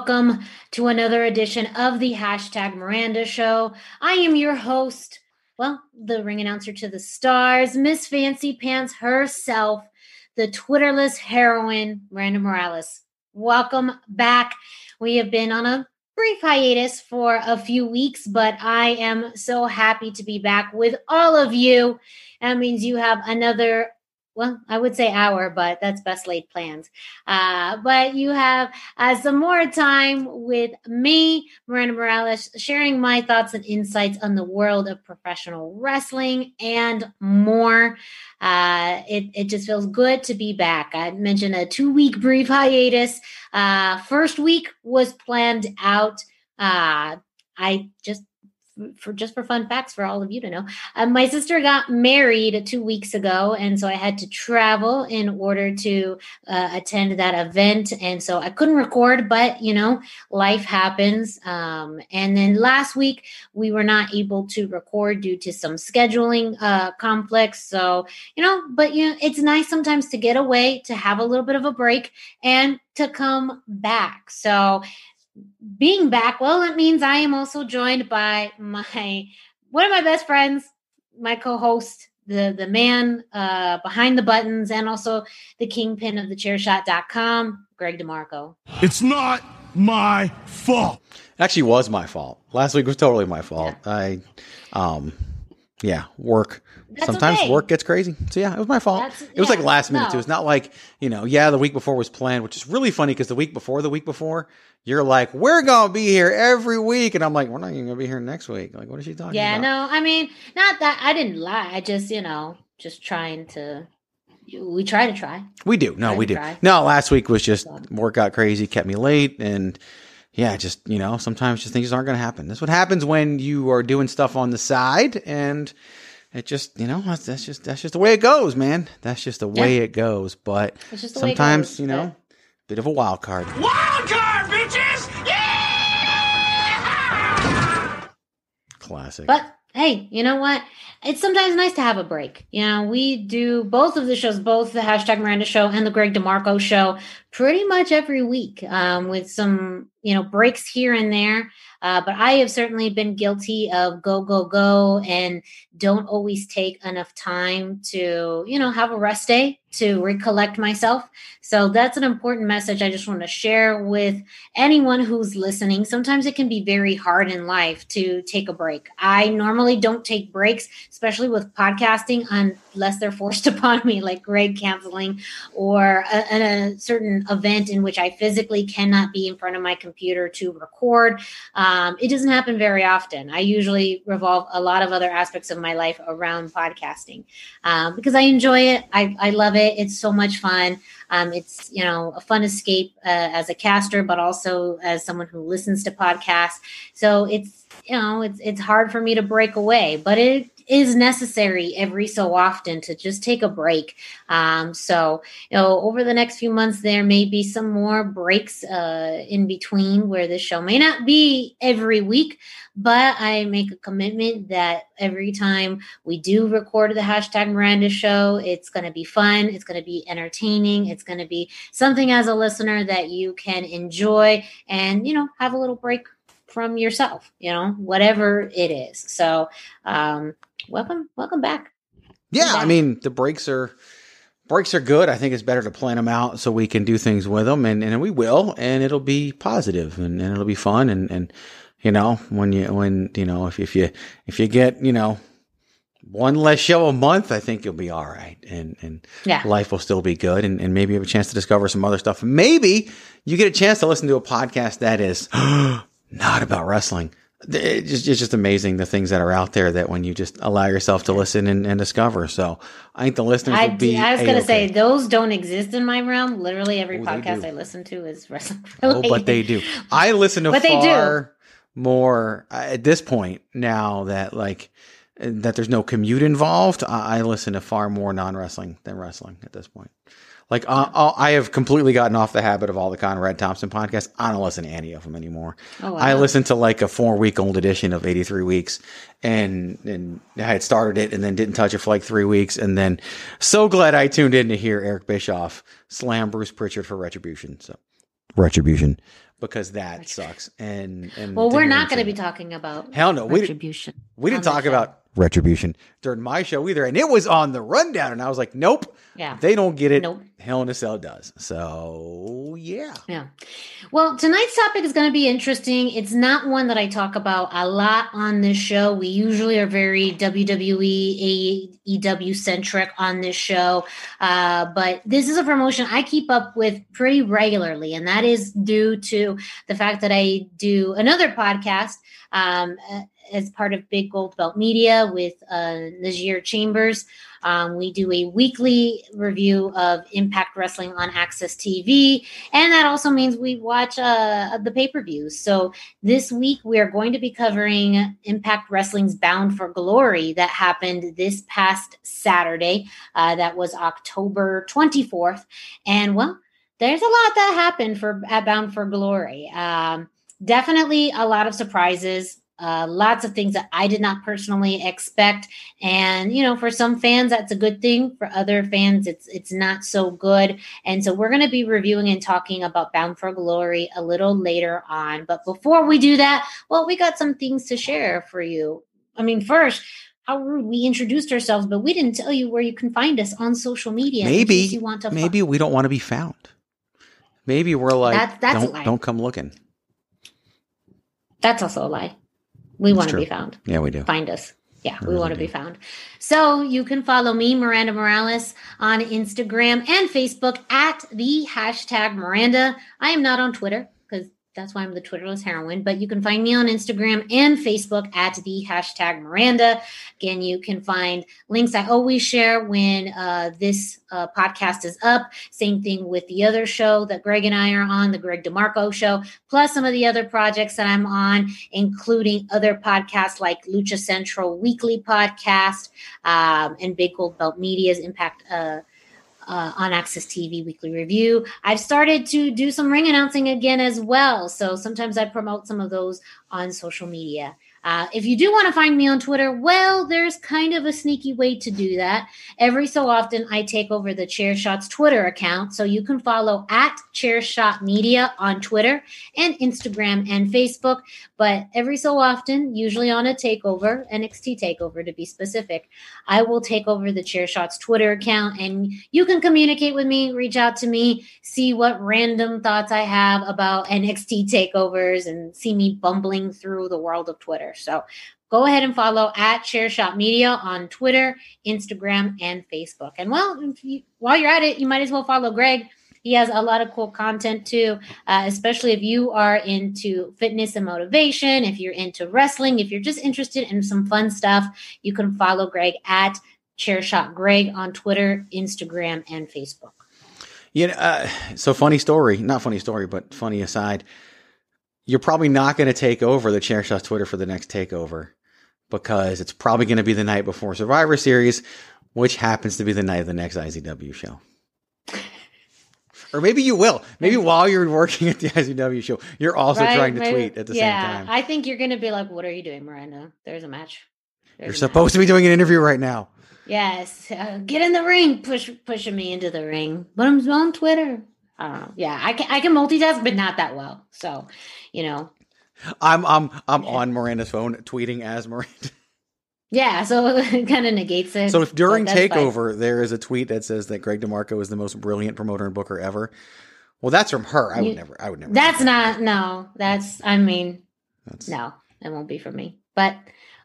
welcome to another edition of the hashtag Miranda Show. I am your host, well, the ring announcer to the stars, Miss Fancy Pants herself, the Twitterless heroine, Miranda Morales. Welcome back. We have been on a brief hiatus for a few weeks, but I am so happy to be back with all of you. That means you have another well, I would say hour, but that's best laid plans. Uh, but you have uh, some more time with me, Miranda Morales, sharing my thoughts and insights on the world of professional wrestling and more. Uh, it, it just feels good to be back. I mentioned a two week brief hiatus. Uh, first week was planned out. Uh, I just for just for fun facts for all of you to know. Um, my sister got married two weeks ago, and so I had to travel in order to uh, attend that event, and so I couldn't record. But you know, life happens. Um, and then last week we were not able to record due to some scheduling uh, conflicts. So you know, but you know, it's nice sometimes to get away, to have a little bit of a break, and to come back. So being back, well, it means I am also joined by my one of my best friends, my co-host, the the man uh, behind the buttons, and also the kingpin of the chairshot.com, Greg DeMarco. It's not my fault. It actually was my fault. Last week was totally my fault. Yeah. I um yeah, work. That's Sometimes okay. work gets crazy. So yeah, it was my fault. That's, it was yeah, like last minute no. too. It's not like, you know, yeah, the week before was planned, which is really funny because the week before the week before, you're like, we're gonna be here every week, and I'm like, we're not even gonna be here next week. Like, what is she talking yeah, about? Yeah, no, I mean, not that I didn't lie. I just, you know, just trying to. We try to try. We do. No, we do. Try. No, last week was just work got crazy, kept me late, and yeah, just you know, sometimes just things aren't going to happen. That's what happens when you are doing stuff on the side, and it just you know that's, that's just that's just the way it goes, man. That's just the way yeah. it goes. But sometimes goes, you know, bit of a wild card. Wild card, bitches! Yeah! Classic. But hey, you know what? It's sometimes nice to have a break. You know, we do both of the shows, both the hashtag Miranda show and the Greg DeMarco show, pretty much every week, um, with some you know breaks here and there. Uh, but I have certainly been guilty of go, go, go, and don't always take enough time to, you know, have a rest day to recollect myself. So that's an important message I just want to share with anyone who's listening. Sometimes it can be very hard in life to take a break. I normally don't take breaks, especially with podcasting, unless they're forced upon me, like Greg canceling or a, a certain event in which I physically cannot be in front of my computer to record. Um, it doesn't happen very often. I usually revolve a lot of other aspects of my life around podcasting um, because I enjoy it. I, I love it it. It's so much fun. Um, it's you know a fun escape uh, as a caster, but also as someone who listens to podcasts. So it's you know it's it's hard for me to break away, but it is necessary every so often to just take a break. Um, so, you know, over the next few months, there may be some more breaks uh, in between where this show may not be every week, but I make a commitment that every time we do record the hashtag Miranda show, it's going to be fun, it's going to be entertaining, it's going to be something as a listener that you can enjoy and, you know, have a little break from yourself, you know, whatever it is. So, um, welcome, welcome back. Yeah, back. I mean, the breaks are breaks are good. I think it's better to plan them out so we can do things with them, and, and we will, and it'll be positive, and, and it'll be fun, and and you know when you when you know if if you if you get you know one less show a month, I think you'll be all right, and and yeah. life will still be good, and, and maybe you have a chance to discover some other stuff. Maybe you get a chance to listen to a podcast that is not about wrestling. It's just, it's just amazing the things that are out there that when you just allow yourself to listen and, and discover. So I think the listeners I, be. I was going to say those don't exist in my realm. Literally every oh, podcast I listen to is wrestling related. Oh, but they do. I listen to but far more uh, at this point now that like that there's no commute involved. I, I listen to far more non wrestling than wrestling at this point. Like uh, uh, I have completely gotten off the habit of all the Conrad Thompson podcasts. I don't listen to any of them anymore. Oh, wow. I listened to like a four week old edition of 83 weeks and, and I had started it and then didn't touch it for like three weeks. And then so glad I tuned in to hear Eric Bischoff slam Bruce Pritchard for retribution. So retribution because that sucks. And, and well, we're not going to be talking about hell no retribution. We, we didn't talk about retribution during my show either, and it was on the rundown, and I was like, nope, yeah, they don't get it. Nope. Hell in a Cell does. So yeah, yeah. Well, tonight's topic is going to be interesting. It's not one that I talk about a lot on this show. We usually are very WWE AEW centric on this show, uh, but this is a promotion I keep up with pretty regularly, and that is due to the fact that I do another podcast. Um, as part of Big Gold Belt Media with uh, Najir Chambers. Um, we do a weekly review of Impact Wrestling on AXS TV, and that also means we watch uh, the pay per views. So this week we are going to be covering Impact Wrestling's Bound for Glory that happened this past Saturday. Uh, that was October 24th, and well, there's a lot that happened for at Bound for Glory. Um, definitely a lot of surprises uh, lots of things that I did not personally expect, and you know, for some fans that's a good thing. For other fans, it's it's not so good. And so we're going to be reviewing and talking about Bound for Glory a little later on. But before we do that, well, we got some things to share for you. I mean, first, how rude we introduced ourselves, but we didn't tell you where you can find us on social media. Maybe you want to. Maybe we don't want to be found. Maybe we're like, that's, that's don't, don't come looking. That's also a lie. We want to be found. Yeah, we do. Find us. Yeah, we, we want to be found. So you can follow me, Miranda Morales, on Instagram and Facebook at the hashtag Miranda. I am not on Twitter that's why I'm the Twitterless heroine. But you can find me on Instagram and Facebook at the hashtag Miranda. Again, you can find links I always share when uh, this uh, podcast is up. Same thing with the other show that Greg and I are on, the Greg DeMarco show, plus some of the other projects that I'm on, including other podcasts like Lucha Central Weekly Podcast um, and Big Gold Belt Media's Impact. Uh, uh, on AXS TV Weekly Review. I've started to do some ring announcing again as well. So sometimes I promote some of those on social media. Uh, if you do want to find me on Twitter, well, there's kind of a sneaky way to do that. Every so often, I take over the Chair Shots Twitter account, so you can follow at Chair Shot Media on Twitter and Instagram and Facebook. But every so often, usually on a takeover, NXT takeover to be specific, I will take over the Chair Shots Twitter account, and you can communicate with me, reach out to me, see what random thoughts I have about NXT takeovers, and see me bumbling through the world of Twitter. So go ahead and follow at Chairshot Media on Twitter, Instagram, and Facebook. And well, you, while you're at it, you might as well follow Greg. He has a lot of cool content too, uh, especially if you are into fitness and motivation, if you're into wrestling, if you're just interested in some fun stuff, you can follow Greg at Chairshot Greg on Twitter, Instagram, and Facebook. You know, uh, so funny story, not funny story, but funny aside you're probably not going to take over the Chair Shots Twitter for the next takeover because it's probably going to be the night before Survivor Series, which happens to be the night of the next IZW show. Or maybe you will. Maybe while you're working at the IZW show, you're also right, trying to maybe, tweet at the yeah, same time. I think you're going to be like, "What are you doing, Miranda? There's a match." There's you're a supposed match. to be doing an interview right now. Yes, uh, get in the ring. Push pushing me into the ring, but I'm on Twitter. Uh, yeah, I can I can multitask, but not that well. So, you know, I'm I'm I'm on Miranda's phone tweeting as Miranda. Yeah, so it kind of negates it. So if during Takeover fine. there is a tweet that says that Greg DeMarco is the most brilliant promoter and booker ever, well, that's from her. I would never. I would never. That's not. No, that's. I mean, that's, no, it won't be for me. But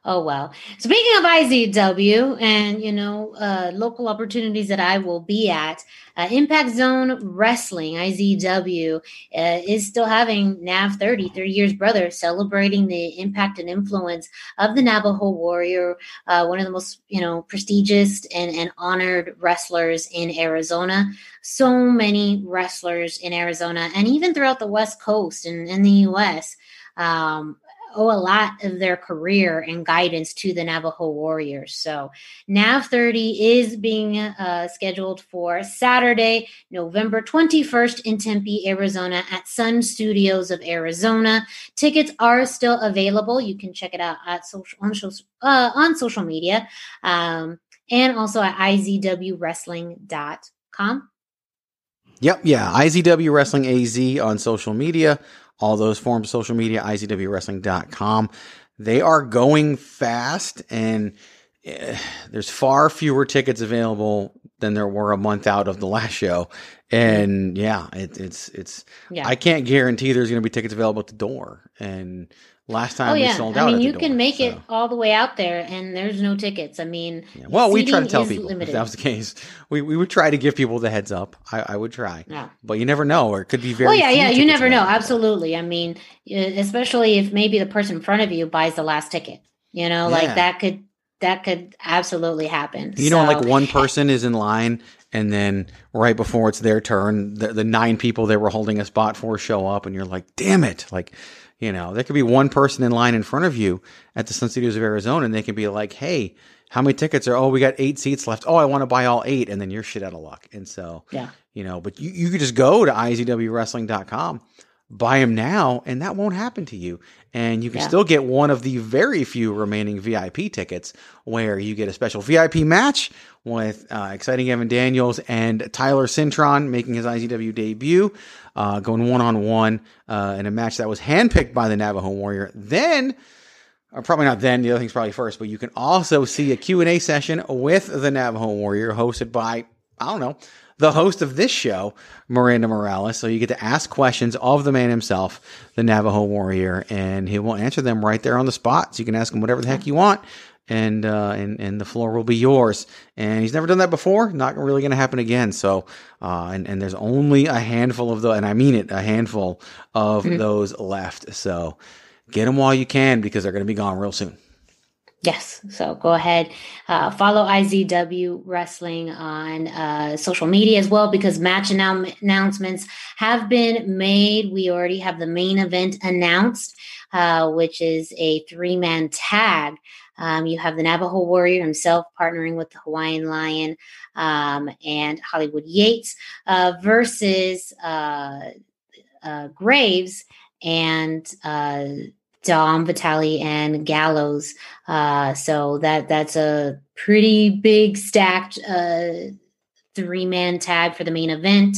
Oh well. Speaking of IZW and you know uh, local opportunities that I will be at, uh, Impact Zone Wrestling (IZW) uh, is still having Nav 30, 30 years brother, celebrating the impact and influence of the Navajo Warrior, uh, one of the most you know prestigious and, and honored wrestlers in Arizona. So many wrestlers in Arizona and even throughout the West Coast and in the U.S. Um, owe a lot of their career and guidance to the Navajo Warriors. So NAV 30 is being uh, scheduled for Saturday, November 21st in Tempe, Arizona at Sun Studios of Arizona. Tickets are still available. You can check it out at social, on, uh, on social media um, and also at izwwrestling.com. Yep, yeah, IZW Wrestling AZ on social media all those forms of social media, izwwrestling.com. They are going fast and uh, there's far fewer tickets available than there were a month out of the last show. And yeah, it, it's, it's, yeah. I can't guarantee there's going to be tickets available at the door. And Last oh, time oh, yeah. we sold out. I mean, you door, can make so. it all the way out there, and there's no tickets. I mean, yeah. well, we try to tell people limited. if that was the case. We we would try to give people the heads up. I, I would try, yeah. but you never know, or it could be very. Well, yeah, yeah, you never know. Absolutely. I mean, especially if maybe the person in front of you buys the last ticket. You know, yeah. like that could that could absolutely happen. You so, know, like one eh person is in line and then right before it's their turn, the, the nine people they were holding a spot for show up, and you're like, "Damn it!" Like you know, there could be one person in line in front of you at the Sun Studios of Arizona, and they can be like, "Hey, how many tickets are? Oh, we got eight seats left. Oh, I want to buy all eight, and then you're shit out of luck. And so, yeah, you know, but you you could just go to izwwrestling.com, buy them now, and that won't happen to you. And you can yeah. still get one of the very few remaining VIP tickets, where you get a special VIP match with uh, exciting Evan Daniels and Tyler Cintron making his IZW debut uh, going one on one in a match that was handpicked by the Navajo Warrior. Then, or probably not then, the other thing's probably first, but you can also see a Q&A session with the Navajo Warrior hosted by, I don't know, the host of this show, Miranda Morales. So you get to ask questions of the man himself, the Navajo Warrior, and he will answer them right there on the spot. So you can ask him whatever the heck you want and uh, and and the floor will be yours. And he's never done that before. Not really going to happen again. So, uh, and and there's only a handful of those, and I mean it, a handful of mm-hmm. those left. So, get them while you can because they're going to be gone real soon. Yes. So go ahead, uh, follow IZW Wrestling on uh, social media as well because match annou- announcements have been made. We already have the main event announced, uh, which is a three man tag um, you have the Navajo Warrior himself partnering with the Hawaiian Lion um, and Hollywood Yates uh, versus uh, uh, Graves and uh, Dom Vitale and Gallows. Uh, so that that's a pretty big stacked uh, three man tag for the main event.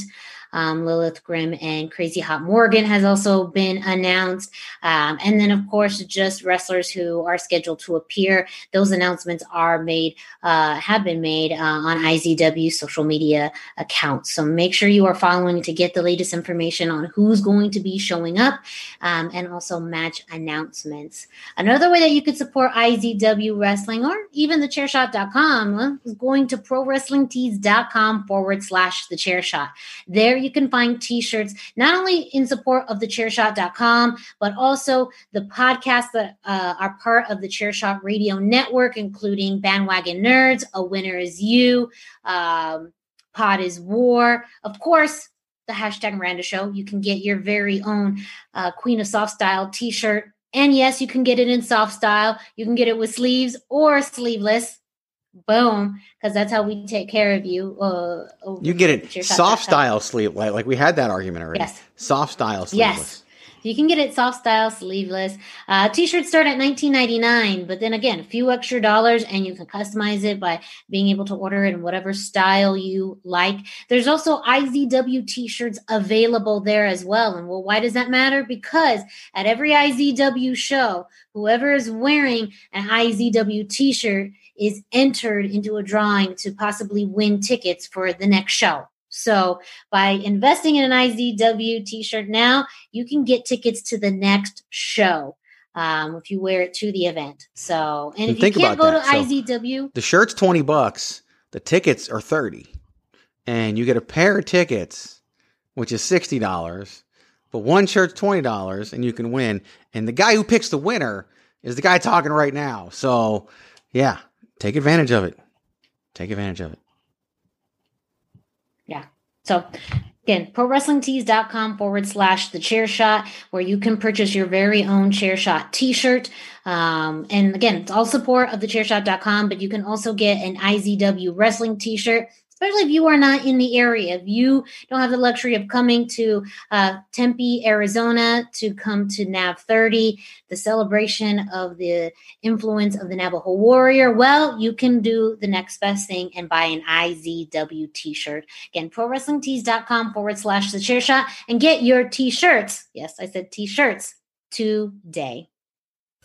Um, Lilith Grimm and Crazy Hot Morgan has also been announced. Um, and then, of course, just wrestlers who are scheduled to appear. Those announcements are made, uh, have been made uh, on IZW social media accounts. So make sure you are following to get the latest information on who's going to be showing up um, and also match announcements. Another way that you could support IZW Wrestling or even thechairshot.com is going to prowrestlingtees.com forward slash the chair shot. There you can find t-shirts not only in support of the chairshot.com but also the podcasts that uh, are part of the chairshot radio network including bandwagon nerds a winner is you um, pod is war. Of course the hashtag miranda show. You can get your very own uh, queen of soft style t-shirt. And yes you can get it in soft style. You can get it with sleeves or sleeveless boom because that's how we take care of you uh, you get it soft style sleep like, like we had that argument already yes soft style sleeveless. yes you can get it soft style, sleeveless. Uh, t-shirts start at 19.99, but then again, a few extra dollars, and you can customize it by being able to order it in whatever style you like. There's also IZW t-shirts available there as well. And well, why does that matter? Because at every IZW show, whoever is wearing an IZW t-shirt is entered into a drawing to possibly win tickets for the next show. So by investing in an IZW t-shirt now, you can get tickets to the next show. Um, if you wear it to the event. So, and, and if you can't go that. to so IZW, the shirt's 20 bucks, the tickets are 30. And you get a pair of tickets, which is $60, but one shirt's $20 and you can win. And the guy who picks the winner is the guy talking right now. So, yeah, take advantage of it. Take advantage of it. Yeah. So again, prowrestlingtees.com forward slash the chair shot, where you can purchase your very own chair shot t-shirt. Um, and again, it's all support of the chairshot.com, but you can also get an IZW wrestling t-shirt especially if you are not in the area. If you don't have the luxury of coming to uh, Tempe, Arizona to come to NAV 30, the celebration of the influence of the Navajo warrior, well, you can do the next best thing and buy an IZW t shirt. Again, prowrestlingtees.com forward slash the chair shot and get your t shirts. Yes, I said t shirts today.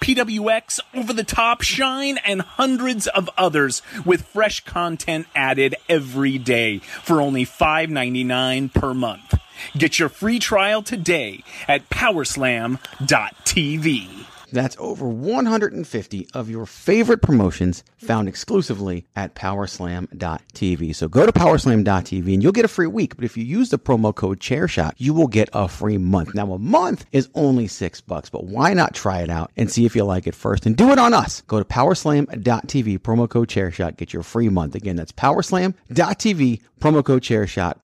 PWX, Over the Top, Shine, and hundreds of others with fresh content added every day for only $5.99 per month. Get your free trial today at powerslam.tv. That's over 150 of your favorite promotions found exclusively at powerslam.tv. So go to powerslam.tv and you'll get a free week. But if you use the promo code ChairShot, you will get a free month. Now, a month is only six bucks, but why not try it out and see if you like it first and do it on us? Go to powerslam.tv, promo code ChairShot, get your free month. Again, that's powerslam.tv, promo code ChairShot.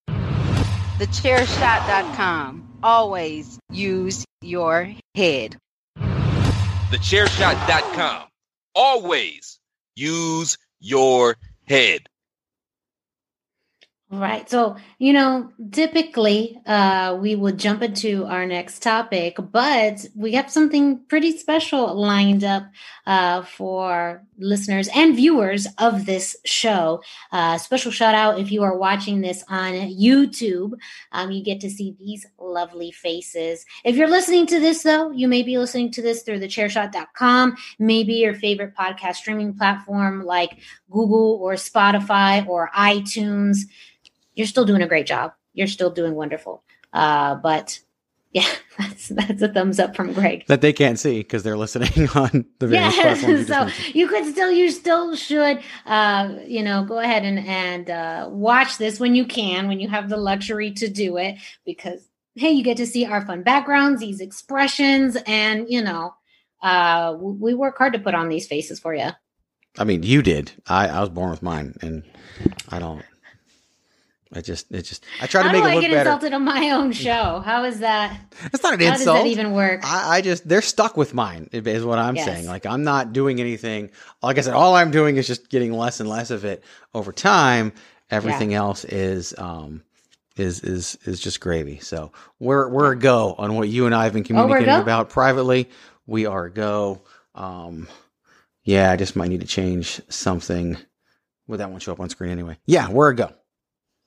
TheChairShot.com. Always use your head thechairshot.com. Always use your head. Right. So, you know, typically uh, we would jump into our next topic, but we have something pretty special lined up uh, for listeners and viewers of this show. Uh, special shout out if you are watching this on YouTube. Um, you get to see these lovely faces. If you're listening to this, though, you may be listening to this through the thechairshot.com, maybe your favorite podcast streaming platform like Google or Spotify or iTunes you're still doing a great job. You're still doing wonderful. Uh, but yeah, that's that's a thumbs up from Greg. That they can't see because they're listening on the various yeah, platforms. so you could still, you still should, uh, you know, go ahead and and uh, watch this when you can, when you have the luxury to do it, because hey, you get to see our fun backgrounds, these expressions, and you know, uh, we work hard to put on these faces for you. I mean, you did. I I was born with mine, and I don't. I just, it just, I try to How make do it I look get better. insulted on my own show? How is that? That's not an How insult. How does that even work? I, I, just, they're stuck with mine. Is what I'm yes. saying. Like I'm not doing anything. Like I said, all I'm doing is just getting less and less of it over time. Everything yeah. else is, um, is is is just gravy. So we're we're a go on what you and I have been oh, communicating oh, about privately. We are a go. Um, yeah, I just might need to change something. Well, that won't show up on screen anyway. Yeah, we're a go.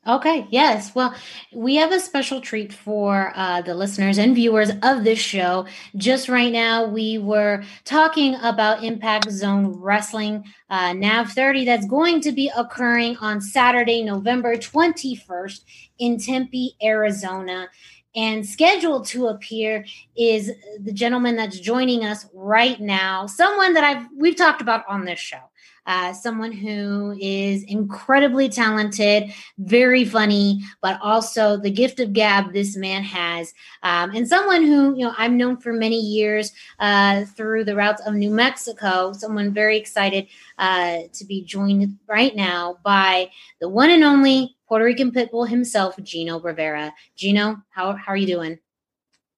Okay, yes. Well, we have a special treat for uh, the listeners and viewers of this show. Just right now, we were talking about Impact Zone Wrestling uh, NAV 30 that's going to be occurring on Saturday, November 21st in Tempe, Arizona. And scheduled to appear is the gentleman that's joining us right now, someone that I've we've talked about on this show uh, someone who is incredibly talented, very funny, but also the gift of gab this man has, um, and someone who you know I've known for many years uh, through the routes of New Mexico. Someone very excited uh, to be joined right now by the one and only Puerto Rican pitbull himself, Gino Rivera. Gino, how how are you doing?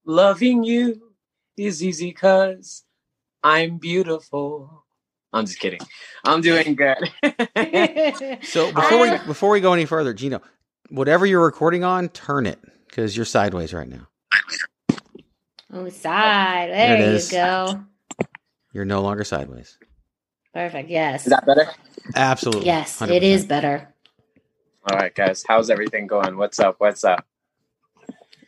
Loving you is easy cause I'm beautiful. I'm just kidding. I'm doing good. so before we before we go any further, Gino, whatever you're recording on, turn it because you're sideways right now. Oh, side. There, there you go. You're no longer sideways. Perfect. Yes. Is that better? Absolutely. Yes, 100%. it is better. All right, guys. How's everything going? What's up? What's up?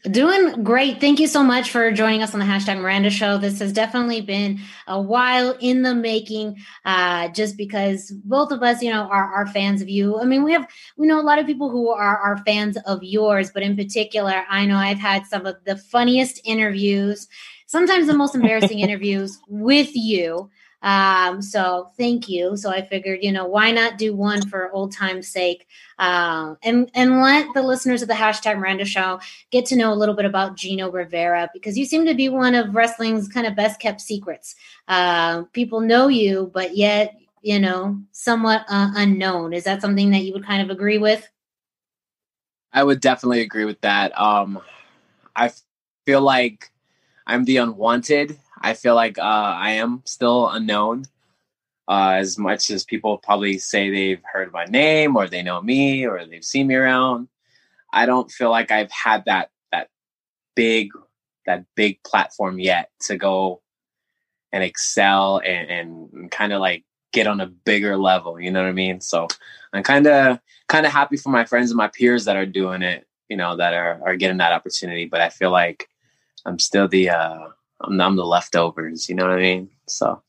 Doing great. Thank you so much for joining us on the hashtag Miranda Show. This has definitely been a while in the making, uh, just because both of us, you know, are, are fans of you. I mean, we have, we know a lot of people who are, are fans of yours, but in particular, I know I've had some of the funniest interviews, sometimes the most embarrassing interviews with you. Um, so thank you. So I figured, you know, why not do one for old time's sake? Um, and and let the listeners of the hashtag Miranda Show get to know a little bit about Gino Rivera because you seem to be one of wrestling's kind of best kept secrets. Uh, people know you, but yet you know somewhat uh, unknown. Is that something that you would kind of agree with? I would definitely agree with that. Um, I feel like I'm the unwanted I feel like uh, I am still unknown. Uh, as much as people probably say they've heard my name or they know me or they've seen me around, I don't feel like I've had that that big that big platform yet to go and excel and, and kind of like get on a bigger level. You know what I mean? So I'm kind of kind of happy for my friends and my peers that are doing it. You know that are are getting that opportunity, but I feel like I'm still the uh, I'm, I'm the leftovers. You know what I mean? So.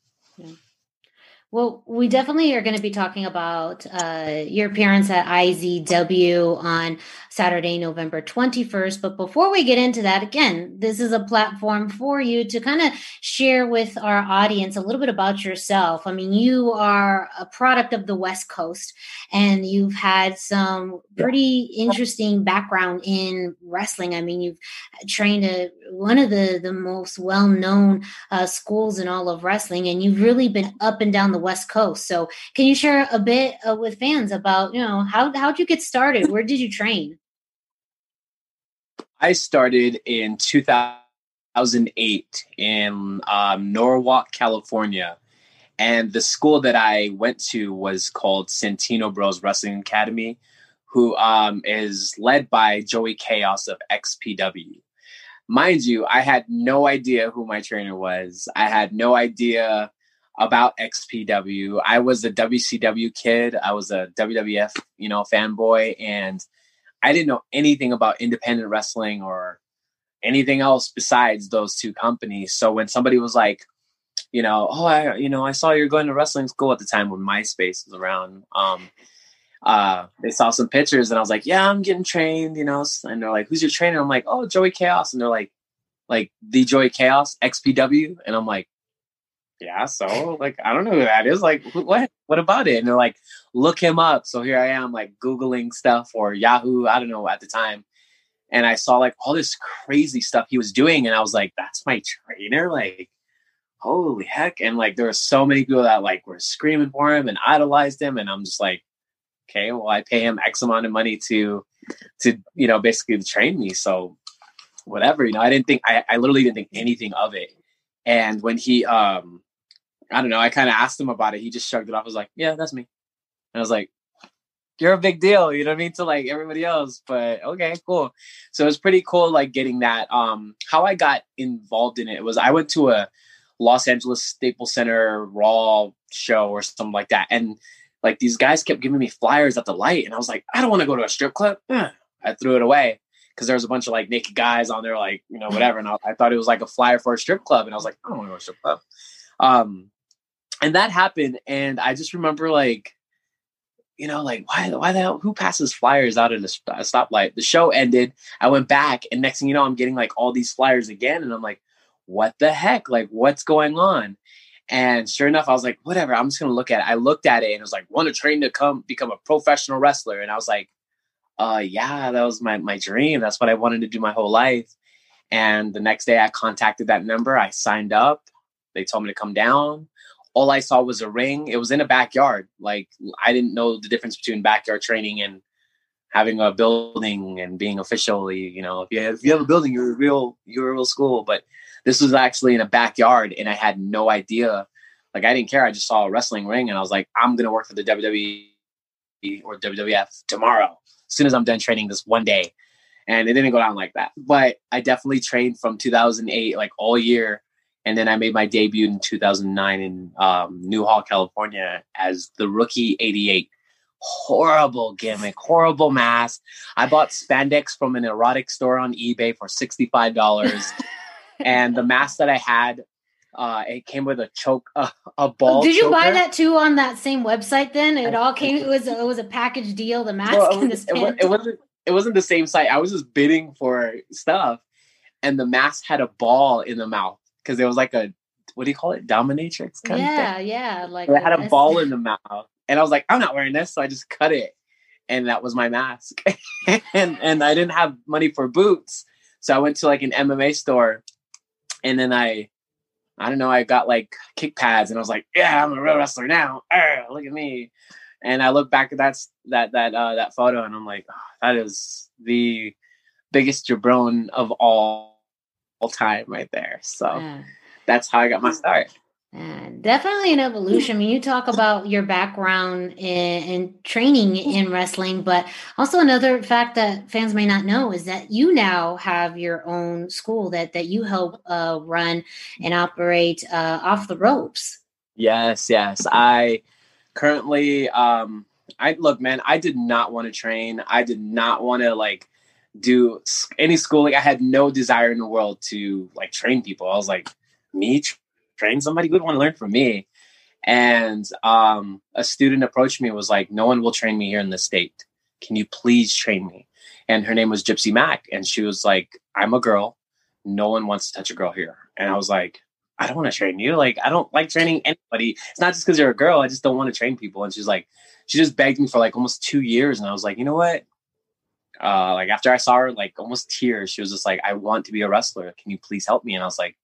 Well, we definitely are going to be talking about uh, your appearance at IZW on Saturday, November 21st. But before we get into that, again, this is a platform for you to kind of share with our audience a little bit about yourself. I mean, you are a product of the West Coast and you've had some pretty interesting background in wrestling. I mean, you've trained at one of the, the most well known uh, schools in all of wrestling, and you've really been up and down the West Coast. So, can you share a bit uh, with fans about, you know, how, how'd you get started? Where did you train? I started in 2008 in um, Norwalk, California. And the school that I went to was called Santino Bros Wrestling Academy, who um, is led by Joey Chaos of XPW. Mind you, I had no idea who my trainer was. I had no idea about XPW. I was a WCW kid. I was a WWF, you know, fanboy, and I didn't know anything about independent wrestling or anything else besides those two companies. So when somebody was like, you know, oh, I, you know, I saw you're going to wrestling school at the time when MySpace was around. Um, uh, they saw some pictures and I was like, yeah, I'm getting trained, you know, and they're like, who's your trainer? I'm like, oh, Joey Chaos. And they're like, like the Joey Chaos XPW. And I'm like, yeah, so like I don't know who that is. Like, what? What about it? And they're like, look him up. So here I am, like googling stuff or Yahoo. I don't know at the time, and I saw like all this crazy stuff he was doing, and I was like, that's my trainer. Like, holy heck! And like there were so many people that like were screaming for him and idolized him, and I'm just like, okay, well I pay him X amount of money to to you know basically train me. So whatever, you know, I didn't think I, I literally didn't think anything of it. And when he um I don't know. I kind of asked him about it. He just shrugged it off. I was like, yeah, that's me. And I was like, you're a big deal, you know what I mean? To like everybody else, but okay, cool. So it was pretty cool, like getting that. Um, how I got involved in it was I went to a Los Angeles Staples Center Raw show or something like that, and like these guys kept giving me flyers at the light, and I was like, I don't want to go to a strip club. I threw it away because there was a bunch of like naked guys on there, like you know whatever, and I, I, thought it was like a flyer for a strip club, and I was like, I don't want to go to a strip club. Um, and that happened, and I just remember like, you know, like why why the hell who passes flyers out in a, a stoplight? The show ended. I went back, and next thing you know, I'm getting like all these flyers again, and I'm like, what the heck? Like, what's going on? And sure enough, I was like, whatever, I'm just gonna look at it. I looked at it and it was like, want to train to come become a professional wrestler. And I was like, uh yeah, that was my my dream. That's what I wanted to do my whole life. And the next day I contacted that number, I signed up, they told me to come down. All I saw was a ring. It was in a backyard. Like I didn't know the difference between backyard training and having a building and being officially, you know, if you have, if you have a building, you're a real you're a real school. But this was actually in a backyard, and I had no idea. Like I didn't care. I just saw a wrestling ring, and I was like, I'm gonna work for the WWE or WWF tomorrow. As soon as I'm done training this one day, and it didn't go down like that. But I definitely trained from 2008, like all year, and then I made my debut in 2009 in um, Newhall, California, as the rookie 88 horrible gimmick, horrible mask. I bought spandex from an erotic store on eBay for $65. and the mask that I had, uh, it came with a choke, uh, a ball. Did you choker. buy that too on that same website? Then it all came. It was it was a package deal. The mask well, and the it, it wasn't. It wasn't the same site. I was just bidding for stuff, and the mask had a ball in the mouth because it was like a what do you call it, dominatrix kind yeah, of thing. Yeah, Like it had a ball in the mouth, and I was like, I'm not wearing this, so I just cut it, and that was my mask. and and I didn't have money for boots, so I went to like an MMA store and then I, I don't know, I got like kick pads, and I was like, yeah, I'm a real wrestler now. Arr, look at me. And I look back at that that that uh, that photo, and I'm like, oh, that is the biggest jabron of all time right there. So yeah. that's how I got my start. And definitely an evolution. I mean, you talk about your background in, in, training in wrestling, but also another fact that fans may not know is that you now have your own school that that you help uh, run and operate uh, off the ropes. Yes, yes. I currently, um, I look, man. I did not want to train. I did not want to like do any schooling. I had no desire in the world to like train people. I was like, me train somebody would want to learn from me. And um, a student approached me and was like, No one will train me here in the state. Can you please train me? And her name was Gypsy Mac. And she was like, I'm a girl. No one wants to touch a girl here. And I was like, I don't want to train you. Like, I don't like training anybody. It's not just because you're a girl. I just don't want to train people. And she's like, she just begged me for like almost two years. And I was like, you know what? Uh, like after I saw her, like almost tears, she was just like, I want to be a wrestler. Can you please help me? And I was like,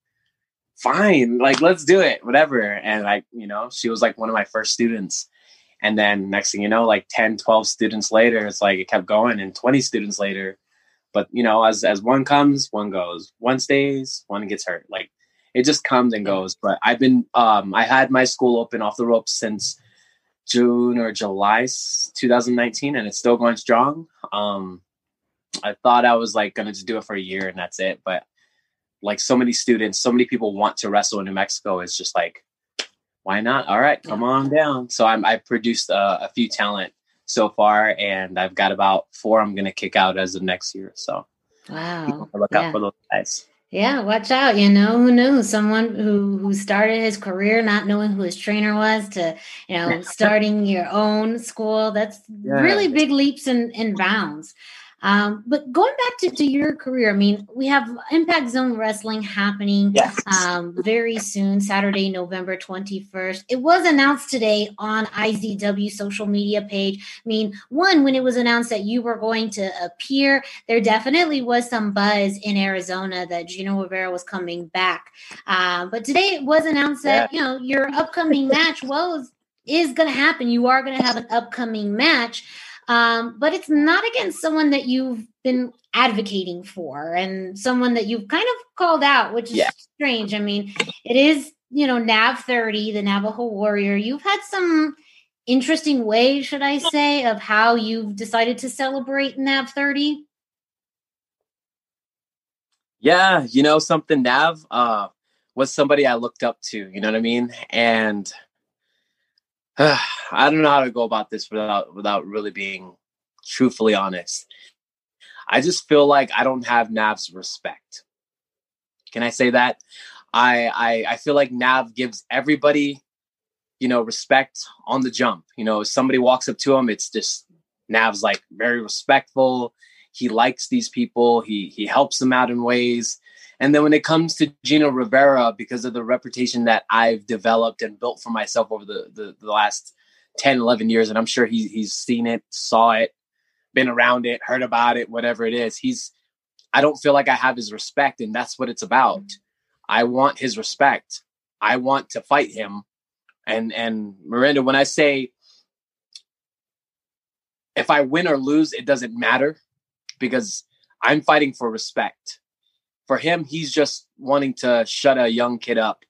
fine, like let's do it, whatever. And like, you know, she was like one of my first students. And then next thing you know, like 10, 12 students later, it's like it kept going and 20 students later. But you know, as as one comes, one goes. One stays, one gets hurt. Like it just comes and goes. But I've been um I had my school open off the ropes since June or July 2019 and it's still going strong. Um I thought I was like gonna just do it for a year and that's it. But like so many students, so many people want to wrestle in New Mexico. It's just like, why not? All right, come yeah. on down. So I'm, I produced a, a, few talent so far, and I've got about four I'm going to kick out as of next year. So wow, look yeah. out for those guys. Yeah, watch out. You know, who knew someone who who started his career not knowing who his trainer was to, you know, starting your own school. That's yeah. really big leaps and, and bounds. Um, but going back to, to your career, I mean, we have Impact Zone Wrestling happening yes. um, very soon, Saturday, November 21st. It was announced today on IZW social media page. I mean, one, when it was announced that you were going to appear, there definitely was some buzz in Arizona that Gino Rivera was coming back. Uh, but today it was announced that, yeah. you know, your upcoming match, was is going to happen. You are going to have an upcoming match. Um, but it's not against someone that you've been advocating for and someone that you've kind of called out, which is yeah. strange. I mean, it is, you know, Nav 30, the Navajo warrior. You've had some interesting ways, should I say, of how you've decided to celebrate Nav 30. Yeah, you know, something Nav uh, was somebody I looked up to, you know what I mean? And I don't know how to go about this without without really being truthfully honest. I just feel like I don't have Nav's respect. Can I say that? I I, I feel like Nav gives everybody, you know, respect on the jump. You know, if somebody walks up to him, it's just Nav's like very respectful. He likes these people. He he helps them out in ways. And then when it comes to Gino Rivera, because of the reputation that I've developed and built for myself over the, the, the last 10, 11 years, and I'm sure he, he's seen it, saw it, been around it, heard about it, whatever it is, he's, I don't feel like I have his respect. And that's what it's about. Mm-hmm. I want his respect. I want to fight him. And, and Miranda, when I say if I win or lose, it doesn't matter because I'm fighting for respect for him, he's just wanting to shut a young kid up.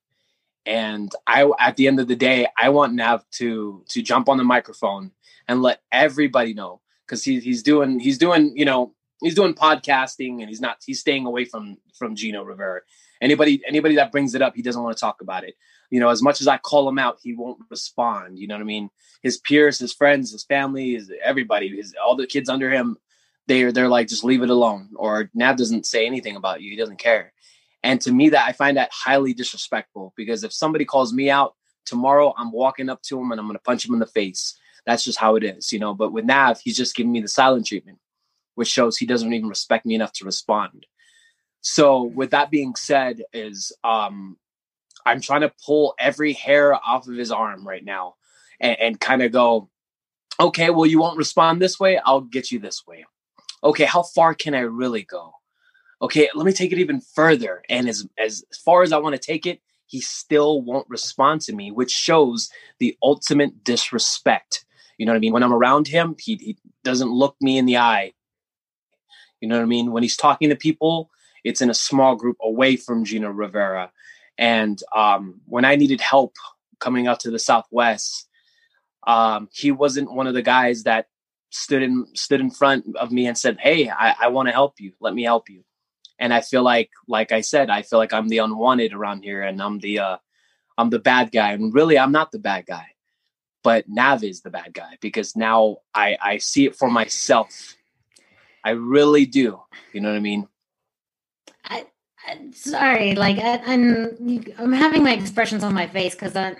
And I, at the end of the day, I want Nav to to jump on the microphone and let everybody know because he, he's doing he's doing you know he's doing podcasting and he's not he's staying away from from Gino Rivera. Anybody anybody that brings it up, he doesn't want to talk about it. You know, as much as I call him out, he won't respond. You know what I mean? His peers, his friends, his family, his everybody, his all the kids under him they're they're like just leave it alone or nav doesn't say anything about you he doesn't care. And to me that i find that highly disrespectful because if somebody calls me out tomorrow i'm walking up to him and i'm going to punch him in the face. That's just how it is you know? But with nav he's just giving me the silent treatment which shows he doesn't even respect me enough to respond. So with that being said is um i'm trying to pull every hair off of his arm right now and, and kind of go okay well you won't respond this way i'll get you this way okay, how far can I really go? Okay, let me take it even further. And as as far as I want to take it, he still won't respond to me, which shows the ultimate disrespect. You know what I mean? When I'm around him, he, he doesn't look me in the eye. You know what I mean? When he's talking to people, it's in a small group away from Gino Rivera. And um, when I needed help coming out to the Southwest, um, he wasn't one of the guys that stood in stood in front of me and said, "Hey, I, I want to help you. Let me help you." And I feel like, like I said, I feel like I'm the unwanted around here, and I'm the uh, I'm the bad guy. And really, I'm not the bad guy, but Nav is the bad guy because now I I see it for myself. I really do. You know what I mean? I, I sorry, like I, I'm I'm having my expressions on my face because I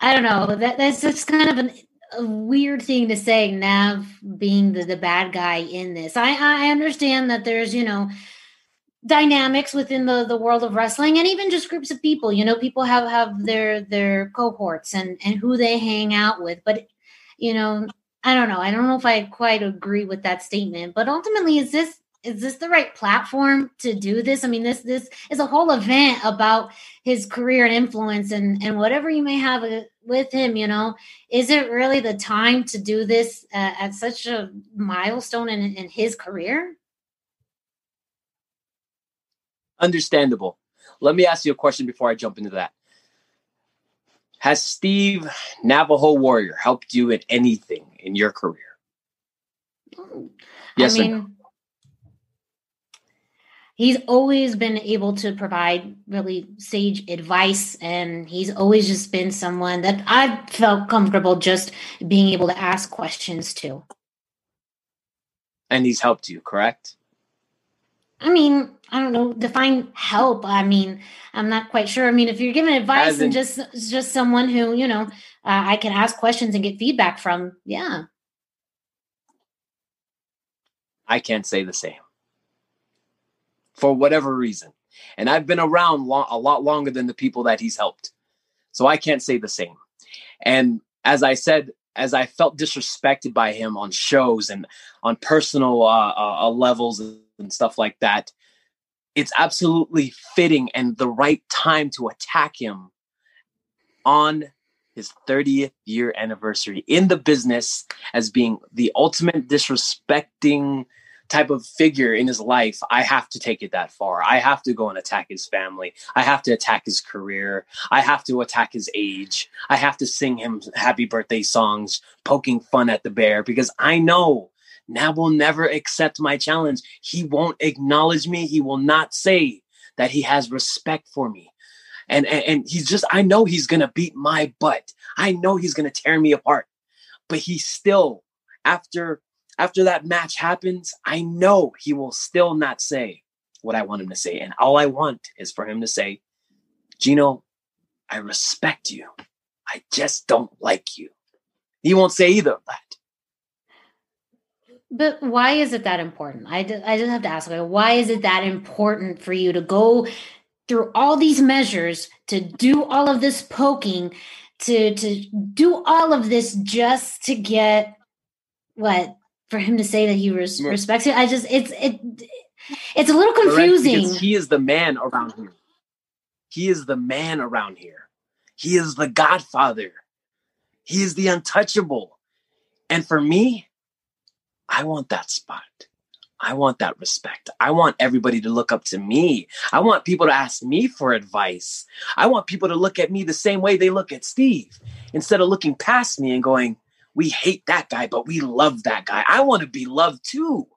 I don't know that that's just kind of an a weird thing to say, Nav being the, the bad guy in this. I, I understand that there's, you know, dynamics within the, the world of wrestling and even just groups of people. You know, people have, have their their cohorts and, and who they hang out with. But, you know, I don't know. I don't know if I quite agree with that statement. But ultimately, is this is this the right platform to do this? I mean, this this is a whole event about his career and influence and and whatever you may have uh, with him. You know, is it really the time to do this uh, at such a milestone in, in his career? Understandable. Let me ask you a question before I jump into that. Has Steve Navajo Warrior helped you in anything in your career? Yes I mean, no? He's always been able to provide really sage advice and he's always just been someone that i've felt comfortable just being able to ask questions to. And he's helped you correct? I mean i don't know define help i mean i'm not quite sure. I mean if you're giving advice in, and just just someone who you know uh, i can ask questions and get feedback from yeah. I can't say the same for whatever reason. And I've been around long, a lot longer than the people that he's helped. So I can't say the same. And as I said, as I felt disrespected by him on shows and on personal uh, uh, uh levels and stuff like that, it's absolutely fitting and the right time to attack him on his 30th year anniversary in the business as being the ultimate disrespecting type of figure in his life, I have to take it that far. I have to go and attack his family. I have to attack his career. I have to attack his age. I have to sing him happy birthday songs, poking fun at the bear because I know Nav will never accept my challenge. He won't acknowledge me. He will not say that he has respect for me. And, and, and he's just, I know he's going to beat my butt. I know he's going to tear me apart. But he still, after after that match happens, I know he will still not say what I want him to say. And all I want is for him to say, Gino, I respect you. I just don't like you. He won't say either of that. But why is it that important? I, just, I just have to ask, why is it that important for you to go through all these measures, to do all of this poking, to to do all of this just to get what for him to say that he res- respects you? I just it's it it's a little confusing. he is the man around here. He is the man around here. He is the Godfather. He is the untouchable. And for me, I want that spot. I want that respect. I want everybody to look up to me. I want people to ask me for advice. I want people to look at me the same way they look at Steve instead of looking past me and going, we hate that guy, but we love that guy. I want to be loved too.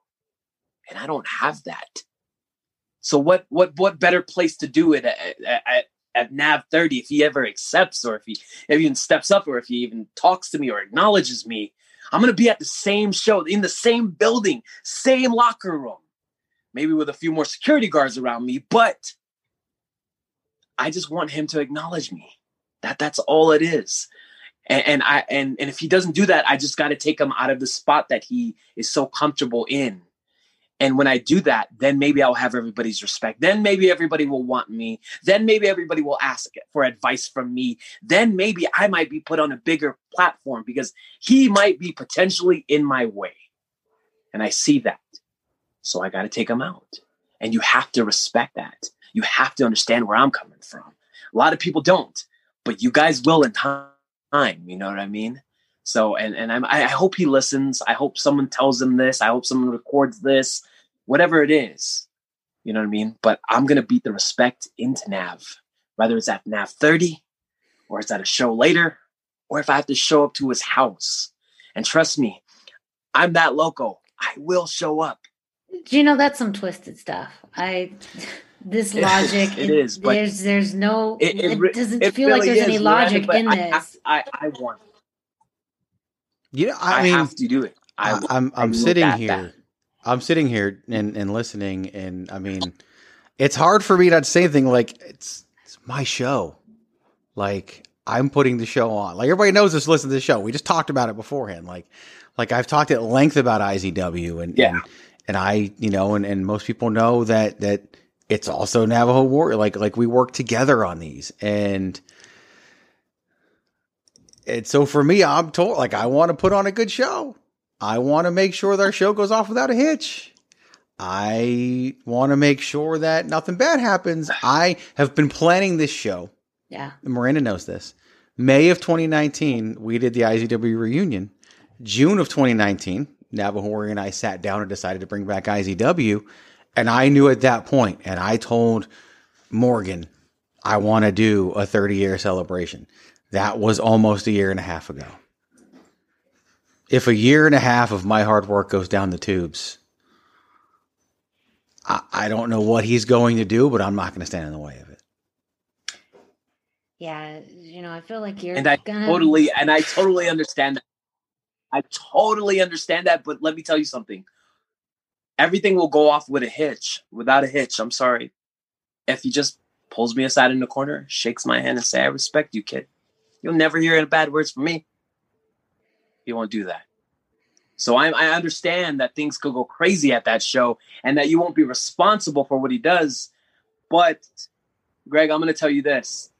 And I don't have that. So what what what better place to do it at, at, at Nav 30 if he ever accepts or if he, if he even steps up or if he even talks to me or acknowledges me I'm going to be at the same show, in the same building, same locker room, maybe with a few more security guards around me, but I just want him to acknowledge me. That that's all it is. And, and I and and if he doesn't do that, I just got to take him out of the spot that he is so comfortable in and when I do that, then maybe I'll have everybody's respect. Then maybe everybody will want me. Then maybe everybody will ask for advice from me. Then maybe I might be put on a bigger platform because he might be potentially in my way. And I see that. So I got to take him out. And you have to respect that. You have to understand where I'm coming from. A lot of people don't, but you guys will in time. You know what I mean? So, and and I'm, I hope he listens. I hope someone tells him this. I hope someone records this whatever it is. You know what I mean? But I'm to beat the respect into Nav, whether it's at Nav 30 or it's at a show later, or if I have to show up to his house. And trust me, I'm that loco. I will show up. Do You know, that's some twisted stuff. I this logic it, it is but there's there's no it, it, it doesn't feel really like there's is, any logic in I this I, I, want you know i, I mean have to do it I, am I'm, I'm sitting here I'm sitting here and, and listening, and I mean, it's hard for me not to say anything. Like it's it's my show. Like I'm putting the show on. Like everybody knows this. Listen to the show. We just talked about it beforehand. Like like I've talked at length about IZW, and yeah. and, and I you know, and, and most people know that that it's also Navajo Warrior. Like like we work together on these, and and so for me, I'm told like I want to put on a good show. I want to make sure that our show goes off without a hitch. I want to make sure that nothing bad happens. I have been planning this show. Yeah. Miranda knows this. May of 2019, we did the IZW reunion. June of 2019, Navajo Warrior and I sat down and decided to bring back IZW. And I knew at that point, and I told Morgan, I want to do a 30 year celebration. That was almost a year and a half ago if a year and a half of my hard work goes down the tubes, I, I don't know what he's going to do, but I'm not going to stand in the way of it. Yeah, you know, I feel like you're and I gonna... totally and I totally understand that. I totally understand that, but let me tell you something. Everything will go off with a hitch. Without a hitch, I'm sorry. If he just pulls me aside in the corner, shakes my hand, and say, "I respect you, kid," you'll never hear any bad words from me. He won't do that. So I, I understand that things could go crazy at that show and that you won't be responsible for what he does. But Greg, I'm going to tell you this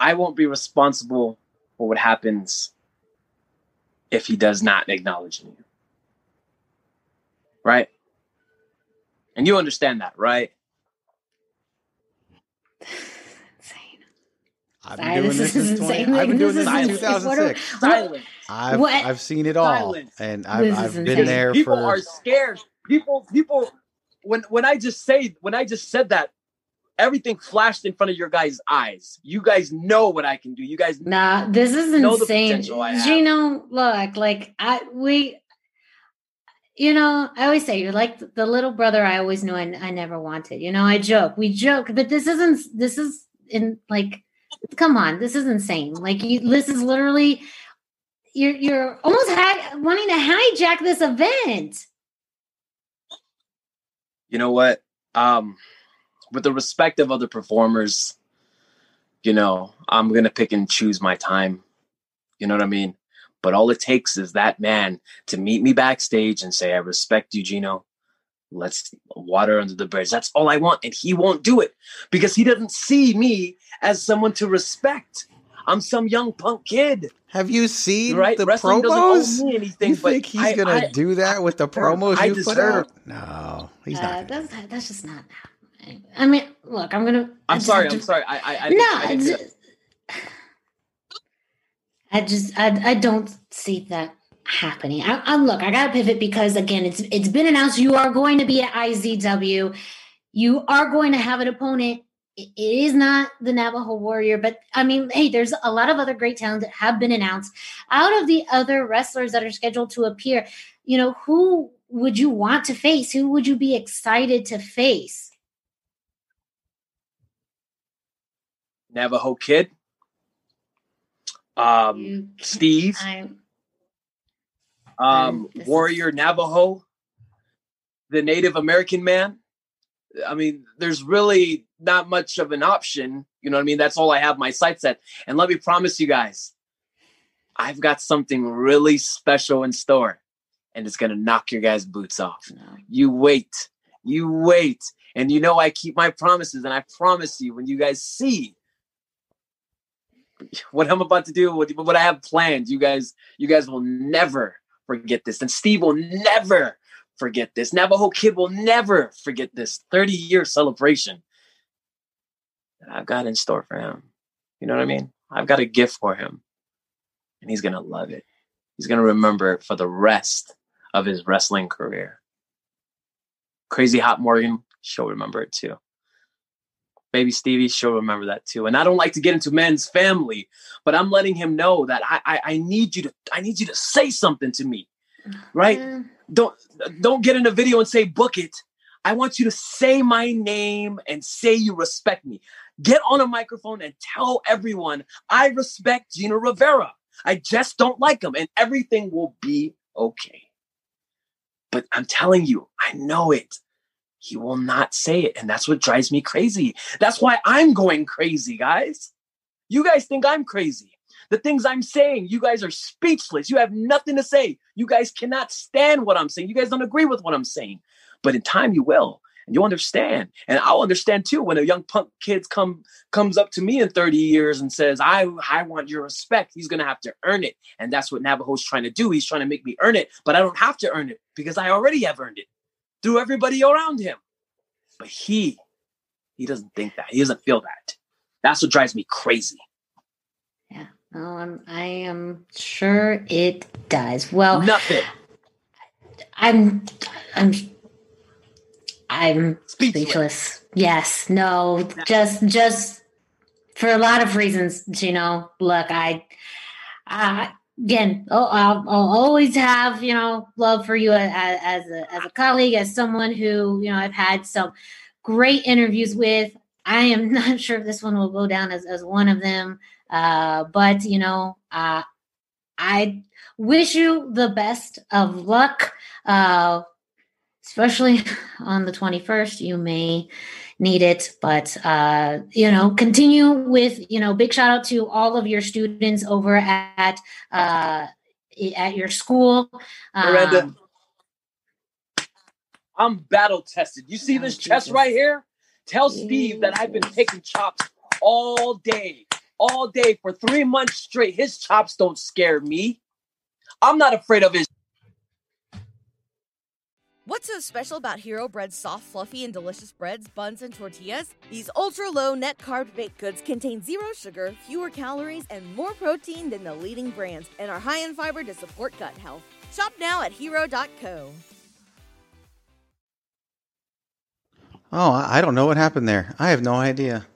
I won't be responsible for what happens if he does not acknowledge me. Right? And you understand that, right? I've been doing this, since 20, I've been doing this since 2006. Silence. I've what? I've seen it all, Silence. and I've, I've been there. People for... are scared. People, people. When when I just say when I just said that, everything flashed in front of your guys' eyes. You guys know what I can do. You guys, nah, this is insane. Gino, look, like I we. You know, I always say you're like the little brother I always knew I, I never wanted. You know, I joke, we joke, but this isn't. This is in like come on, this is insane. Like you, this is literally you're you're almost wanting to hijack this event. You know what? Um, with the respect of other performers, you know, I'm gonna pick and choose my time. You know what I mean? But all it takes is that man to meet me backstage and say, I respect you, Gino. Let's water under the bridge. That's all I want. And he won't do it because he doesn't see me as someone to respect. I'm some young punk kid. Have you seen right? the Wrestling promos? Anything, you think he's I, gonna I, do that with the promos I, you put out? No, he's uh, not. That's, that's just not. I mean, look, I'm gonna. I'm sorry. I'm sorry. I. I, I no. I just I, I don't see that happening. I, I look, I gotta pivot because again, it's it's been announced you are going to be at IZW. You are going to have an opponent. It is not the Navajo Warrior, but I mean, hey, there's a lot of other great talents that have been announced. Out of the other wrestlers that are scheduled to appear, you know, who would you want to face? Who would you be excited to face? Navajo Kid um, Steve, I'm, um, Warrior Navajo, the Native American man. I mean, there's really not much of an option. You know what I mean? That's all I have my sights set. And let me promise you guys, I've got something really special in store, and it's gonna knock your guys' boots off. No. You wait, you wait, and you know I keep my promises, and I promise you when you guys see what I'm about to do, what, what I have planned, you guys, you guys will never forget this. And Steve will never forget this. Navajo Kid will never forget this 30 year celebration that I've got in store for him. You know what I mean? I've got a gift for him and he's going to love it. He's going to remember it for the rest of his wrestling career. Crazy Hot Morgan, she'll remember it too. Baby Stevie, she'll remember that too. And I don't like to get into men's family, but I'm letting him know that I, I, I need you to I need you to say something to me, right? Mm. Don't don't get in a video and say book it. I want you to say my name and say you respect me. Get on a microphone and tell everyone I respect Gino Rivera. I just don't like him, and everything will be okay. But I'm telling you, I know it he will not say it. And that's what drives me crazy. That's why I'm going crazy, guys. You guys think I'm crazy. The things I'm saying, you guys are speechless. You have nothing to say. You guys cannot stand what I'm saying. You guys don't agree with what I'm saying. But in time, you will. And you'll understand. And I'll understand too when a young punk kid come comes up to me in 30 years and says, I, I want your respect. He's gonna have to earn it. And that's what Navajo's trying to do. He's trying to make me earn it, but I don't have to earn it because I already have earned it through everybody around him. But he, he doesn't think that. He doesn't feel that. That's what drives me crazy. Yeah. I'm, I am sure it does. Well, nothing. I'm, I'm, I'm speechless. speechless. Yes. No. Just, just for a lot of reasons. You know, look, I, I, again, oh, I'll, I'll, always have you know love for you as, as a as a colleague, as someone who you know I've had some great interviews with. I am not sure if this one will go down as, as one of them, uh, but you know, uh, I wish you the best of luck, uh, especially on the twenty first. You may need it. But uh, you know, continue with you know, big shout out to all of your students over at uh, at your school. Miranda, um, I'm battle tested. You see oh, this chest right here? Tell Steve that I've been taking chops all day, all day for three months straight. His chops don't scare me. I'm not afraid of his What's so special about Hero Bread's soft, fluffy, and delicious breads, buns, and tortillas? These ultra low net carb baked goods contain zero sugar, fewer calories, and more protein than the leading brands, and are high in fiber to support gut health. Shop now at hero.co. Oh, I don't know what happened there. I have no idea.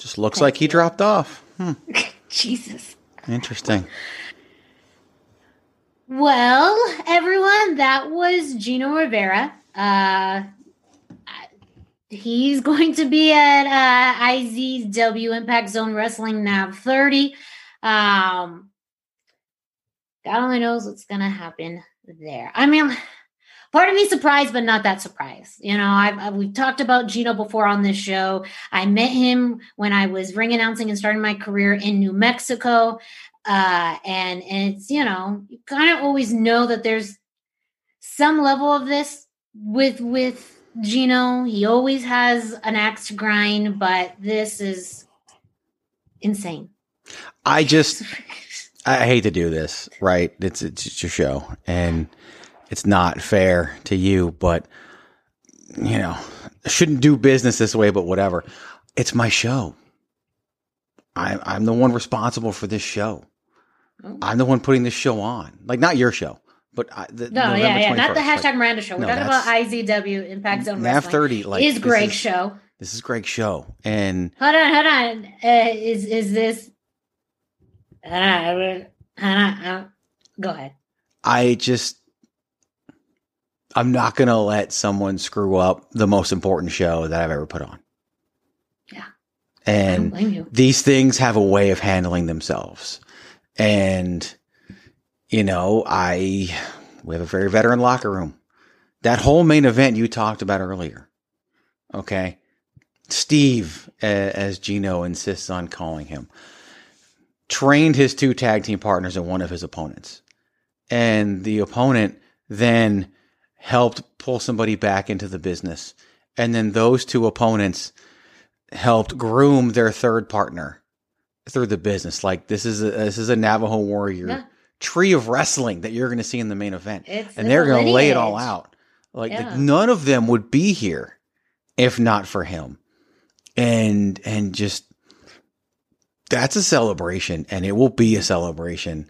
Just looks like he dropped off. Hmm. Jesus. Interesting. Well, everyone, that was Gino Rivera. Uh, he's going to be at uh, IZW Impact Zone Wrestling NAV 30. Um, God only knows what's going to happen there. I mean, part of me surprised, but not that surprised. You know, I've, I've, we've talked about Gino before on this show. I met him when I was ring announcing and starting my career in New Mexico. Uh, and, and it's, you know, you kind of always know that there's some level of this with, with, Gino, he always has an axe to grind, but this is insane. I just I hate to do this, right? It's it's your show and it's not fair to you, but you know, I shouldn't do business this way, but whatever. It's my show. I'm I'm the one responsible for this show. Oh. I'm the one putting this show on. Like not your show. But I, the, no, November yeah, yeah, not the hashtag like, Miranda show. We're no, talking about IZW Impact Zone Nav thirty like is Greg's is, show. This is Greg's show, and hold on, hold on. Uh, is is this? Hold on, hold on, hold on. Go ahead. I just, I'm not gonna let someone screw up the most important show that I've ever put on. Yeah, and these things have a way of handling themselves, and you know, I we have a very veteran locker room. That whole main event you talked about earlier. Okay. Steve, as Gino insists on calling him, trained his two tag team partners and one of his opponents. And the opponent then helped pull somebody back into the business. And then those two opponents helped groom their third partner through the business. Like this is a, this is a Navajo warrior yeah tree of wrestling that you're going to see in the main event. It's and they're going to lay it all out. Like, yeah. like none of them would be here if not for him. And and just that's a celebration and it will be a celebration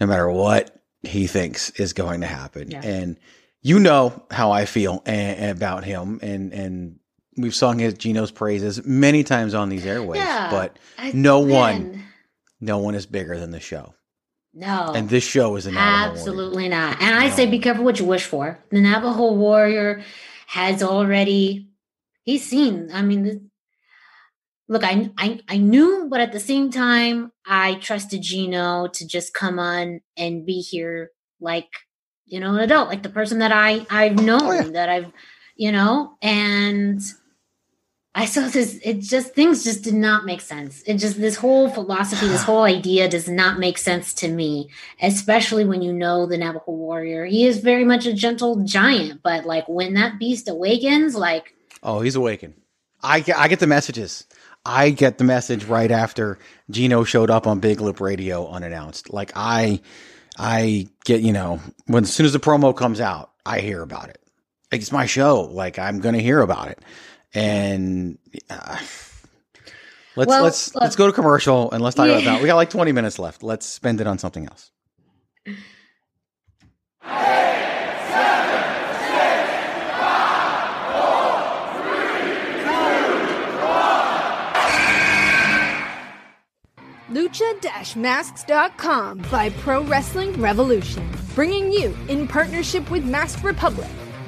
no matter what he thinks is going to happen. Yeah. And you know how I feel a- about him and and we've sung his Gino's praises many times on these airways, yeah, but I, no one no one is bigger than the show. No. And this show is an absolutely not. And I say be careful what you wish for. The Navajo warrior has already he's seen. I mean, this, look, I, I I knew, but at the same time, I trusted Gino to just come on and be here like you know an adult, like the person that I I've known oh, yeah. that I've you know and I saw this, it just, things just did not make sense. It just, this whole philosophy, this whole idea does not make sense to me, especially when you know the Navajo warrior. He is very much a gentle giant, but like when that beast awakens, like. Oh, he's awakened. I get, I get the messages. I get the message right after Gino showed up on Big Lip Radio unannounced. Like I, I get, you know, when as soon as the promo comes out, I hear about it. It's my show. Like I'm going to hear about it and uh, let's well, let's let's go to commercial and let's talk yeah. about that. We got like 20 minutes left. Let's spend it on something else. Lucha-Masks.com by Pro Wrestling Revolution, bringing you in partnership with Masked Republic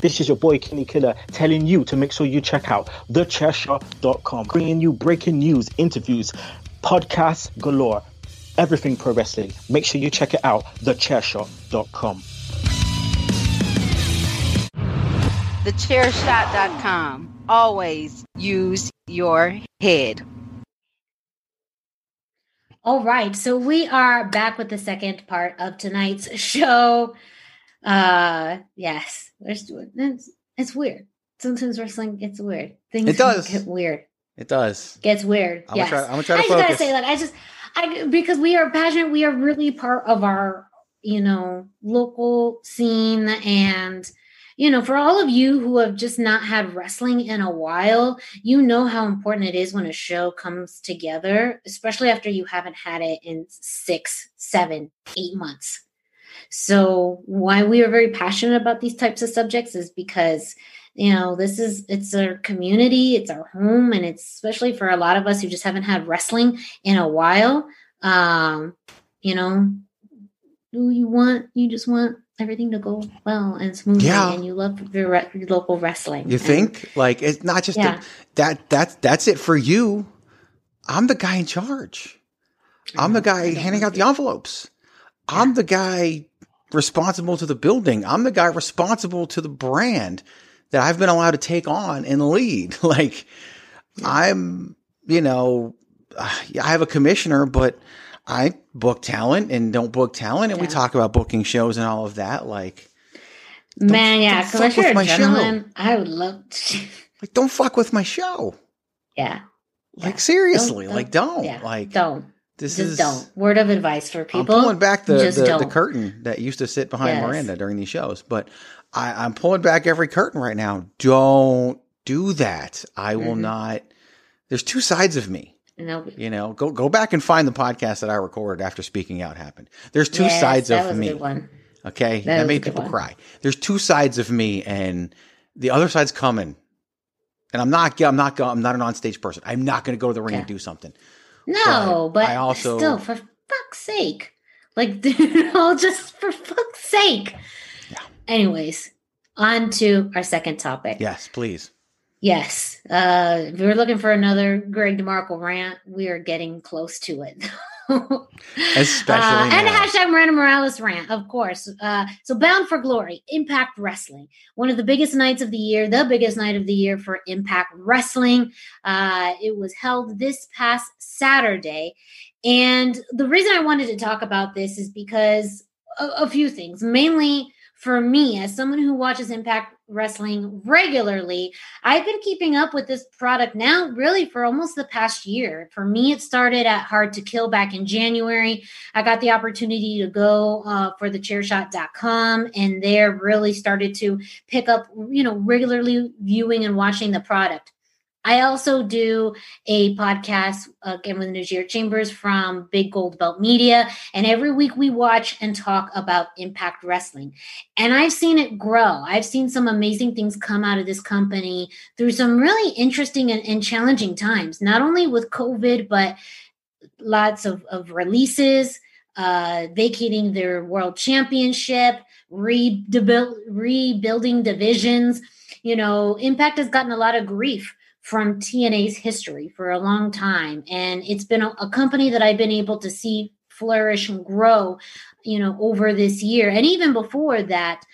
This is your boy Kenny Killer telling you to make sure you check out thechairshot.com, bringing you breaking news, interviews, podcasts galore, everything pro wrestling. Make sure you check it out, thechairshot.com. Thechairshot.com. Always use your head. All right, so we are back with the second part of tonight's show. Uh, yes, it's, it's weird. Sometimes wrestling gets weird. Things it does get weird. It does. Gets weird. I'm yes. Gonna try, I'm gonna try to I just gotta say that. I just, I because we are passionate. We are really part of our, you know, local scene, and you know, for all of you who have just not had wrestling in a while, you know how important it is when a show comes together, especially after you haven't had it in six, seven, eight months. So, why we are very passionate about these types of subjects is because you know this is it's our community it's our home and it's especially for a lot of us who just haven't had wrestling in a while um you know you want you just want everything to go well and smoothly yeah. and you love your, re- your local wrestling you and, think like it's not just yeah. that that's that's it for you i'm the guy in charge i'm the guy handing out the envelopes yeah. i'm the guy responsible to the building i'm the guy responsible to the brand that i've been allowed to take on and lead like i'm you know i have a commissioner but I book talent and don't book talent, and yeah. we talk about booking shows and all of that. Like, man, yeah, because you're a gentleman, show. I would love to. like, don't fuck with my show. Yeah. Like yeah. seriously, don't, don't, like don't, yeah. like don't. This just is don't. Word of advice for people. I'm pulling back the the, the, curtain that used to sit behind yes. Miranda during these shows, but I, I'm pulling back every curtain right now. Don't do that. I will mm-hmm. not. There's two sides of me. You know, go go back and find the podcast that I recorded after speaking out happened. There's two yes, sides of me. Okay, that, that made people one. cry. There's two sides of me, and the other side's coming. And I'm not. I'm not. I'm not an on stage person. I'm not going to go to the ring yeah. and do something. No, but, but I also still, for fuck's sake, like know, just for fuck's sake. Yeah. Anyways, on to our second topic. Yes, please. Yes. Uh, if we're looking for another Greg DeMarco rant, we are getting close to it. Especially uh, and hashtag Miranda Morales rant, of course. Uh, so Bound for Glory, Impact Wrestling, one of the biggest nights of the year, the biggest night of the year for Impact Wrestling. Uh, it was held this past Saturday, and the reason I wanted to talk about this is because a, a few things, mainly for me, as someone who watches Impact Wrestling regularly, I've been keeping up with this product now really for almost the past year. For me, it started at Hard to Kill back in January. I got the opportunity to go uh, for the chairshot.com and there really started to pick up, you know, regularly viewing and watching the product. I also do a podcast again with Najir Chambers from Big Gold Belt Media. And every week we watch and talk about Impact Wrestling. And I've seen it grow. I've seen some amazing things come out of this company through some really interesting and, and challenging times, not only with COVID, but lots of, of releases, uh, vacating their world championship, rebuild, rebuilding divisions. You know, Impact has gotten a lot of grief from TNA's history for a long time. And it's been a, a, company that I've been able to see flourish and grow, you know, over this year. And even before that,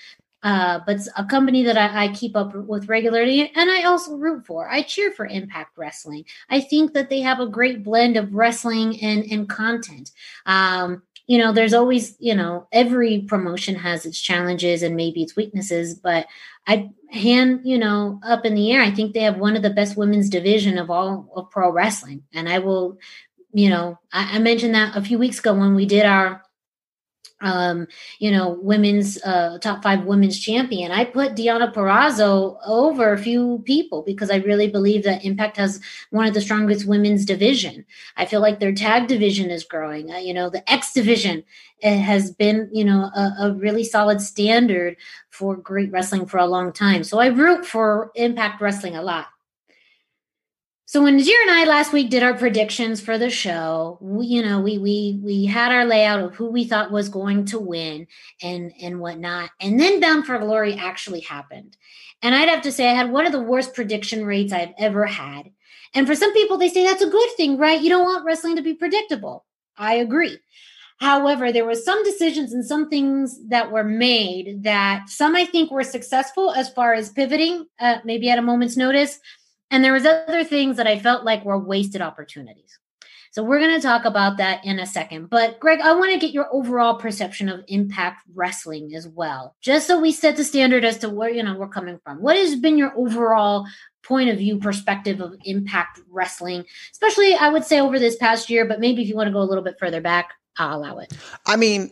uh, but a company that I, I, keep up with regularly and I also root for. I cheer for Impact Wrestling. I think that they have a great blend of wrestling and, and content. Um, you know, there's always, you know, every promotion has its challenges and maybe its weaknesses, but I hand, you know, up in the air. I think they have one of the best women's division of all of pro wrestling. And I will, you know, I, I mentioned that a few weeks ago when we did our um, you know, women's uh, top five women's champion. I put Deonna Purrazzo over a few people because I really believe that Impact has one of the strongest women's division. I feel like their tag division is growing. Uh, you know, the X division has been, you know, a, a really solid standard for great wrestling for a long time. So I root for Impact Wrestling a lot. So when Najir and I last week did our predictions for the show, we, you know, we we we had our layout of who we thought was going to win and and whatnot, and then Bound for Glory actually happened, and I'd have to say I had one of the worst prediction rates I've ever had. And for some people, they say that's a good thing, right? You don't want wrestling to be predictable. I agree. However, there were some decisions and some things that were made that some I think were successful as far as pivoting, uh, maybe at a moment's notice and there was other things that I felt like were wasted opportunities. So we're going to talk about that in a second. But Greg, I want to get your overall perception of Impact Wrestling as well, just so we set the standard as to where you know we're coming from. What has been your overall point of view perspective of Impact Wrestling, especially I would say over this past year, but maybe if you want to go a little bit further back, I'll allow it. I mean,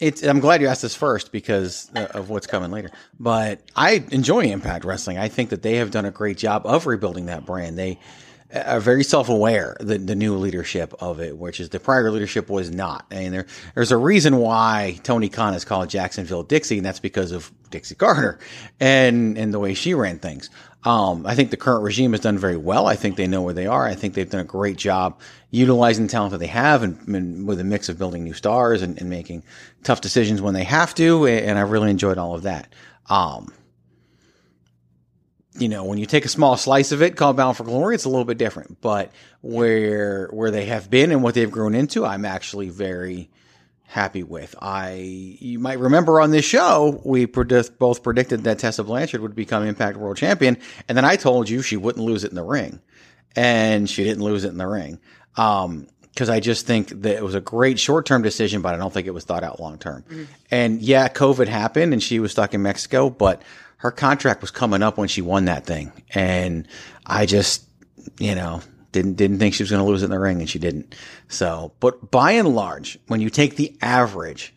it's. I'm glad you asked this first because uh, of what's coming later. But I enjoy Impact Wrestling. I think that they have done a great job of rebuilding that brand. They are very self-aware the, the new leadership of it which is the prior leadership was not and there there's a reason why Tony Khan is called Jacksonville Dixie and that's because of Dixie Carter and and the way she ran things um, I think the current regime has done very well. I think they know where they are. I think they've done a great job utilizing the talent that they have and, and with a mix of building new stars and, and, making tough decisions when they have to. And I really enjoyed all of that. Um, you know, when you take a small slice of it, called Bound for Glory, it's a little bit different. But where where they have been and what they've grown into, I'm actually very happy with. I you might remember on this show we predict, both predicted that Tessa Blanchard would become Impact World Champion, and then I told you she wouldn't lose it in the ring, and she didn't lose it in the ring. Um, because I just think that it was a great short term decision, but I don't think it was thought out long term. Mm-hmm. And yeah, COVID happened and she was stuck in Mexico, but her contract was coming up when she won that thing. And I just, you know, didn't didn't think she was going to lose it in the ring, and she didn't. So, but by and large, when you take the average,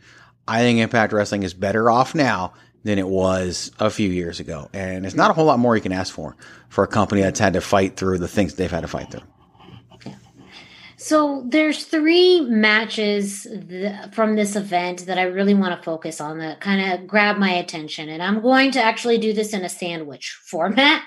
I think Impact Wrestling is better off now than it was a few years ago, and it's not a whole lot more you can ask for for a company that's had to fight through the things they've had to fight through. So there's three matches th- from this event that I really want to focus on that kind of grab my attention, and I'm going to actually do this in a sandwich format.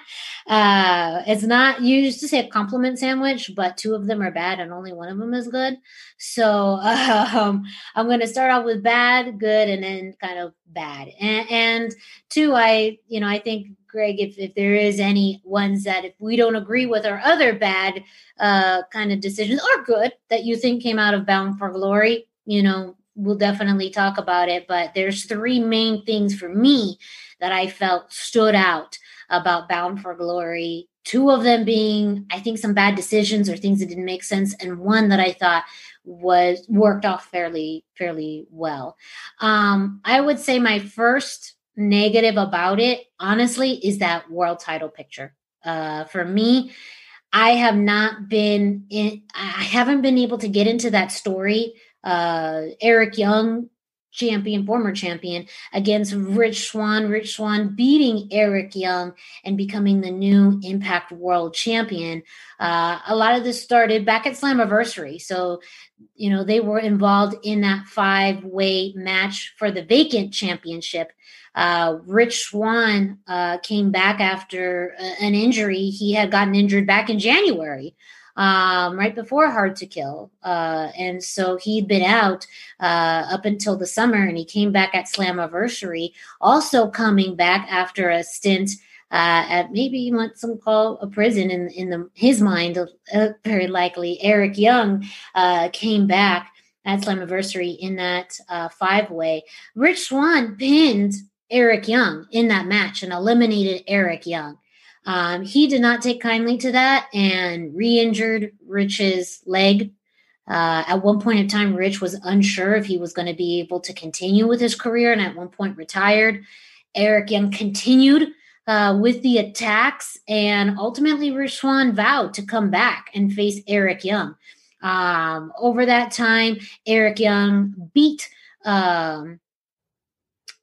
Uh, it's not used to say a compliment sandwich, but two of them are bad and only one of them is good. So um, I'm going to start off with bad, good, and then kind of bad. And, and two, I you know I think Greg, if, if there is any ones that if we don't agree with our other bad uh, kind of decisions or good that you think came out of Bound for Glory, you know, we'll definitely talk about it. But there's three main things for me that I felt stood out about Bound for Glory. Two of them being, I think, some bad decisions or things that didn't make sense, and one that I thought was worked off fairly fairly well. Um, I would say my first negative about it, honestly, is that world title picture. Uh, for me, I have not been in, I haven't been able to get into that story. Uh, Eric Young, champion, former champion, against Rich Swann, Rich Swann beating Eric Young and becoming the new Impact World Champion. Uh, a lot of this started back at Slammiversary. So, you know, they were involved in that five way match for the vacant championship. Uh, Rich Swann uh, came back after an injury. He had gotten injured back in January, um, right before Hard to Kill. Uh, and so he'd been out uh, up until the summer, and he came back at Slammiversary, also coming back after a stint. Uh, at maybe what some call a prison in in the, his mind, uh, very likely. Eric Young uh, came back at Slammiversary in that uh, five way. Rich Swann pinned Eric Young in that match and eliminated Eric Young. Um, he did not take kindly to that and re injured Rich's leg. Uh, at one point in time, Rich was unsure if he was going to be able to continue with his career and at one point retired. Eric Young continued uh, with the attacks, and ultimately, Rich Swann vowed to come back and face Eric Young. Um, over that time, Eric Young beat um,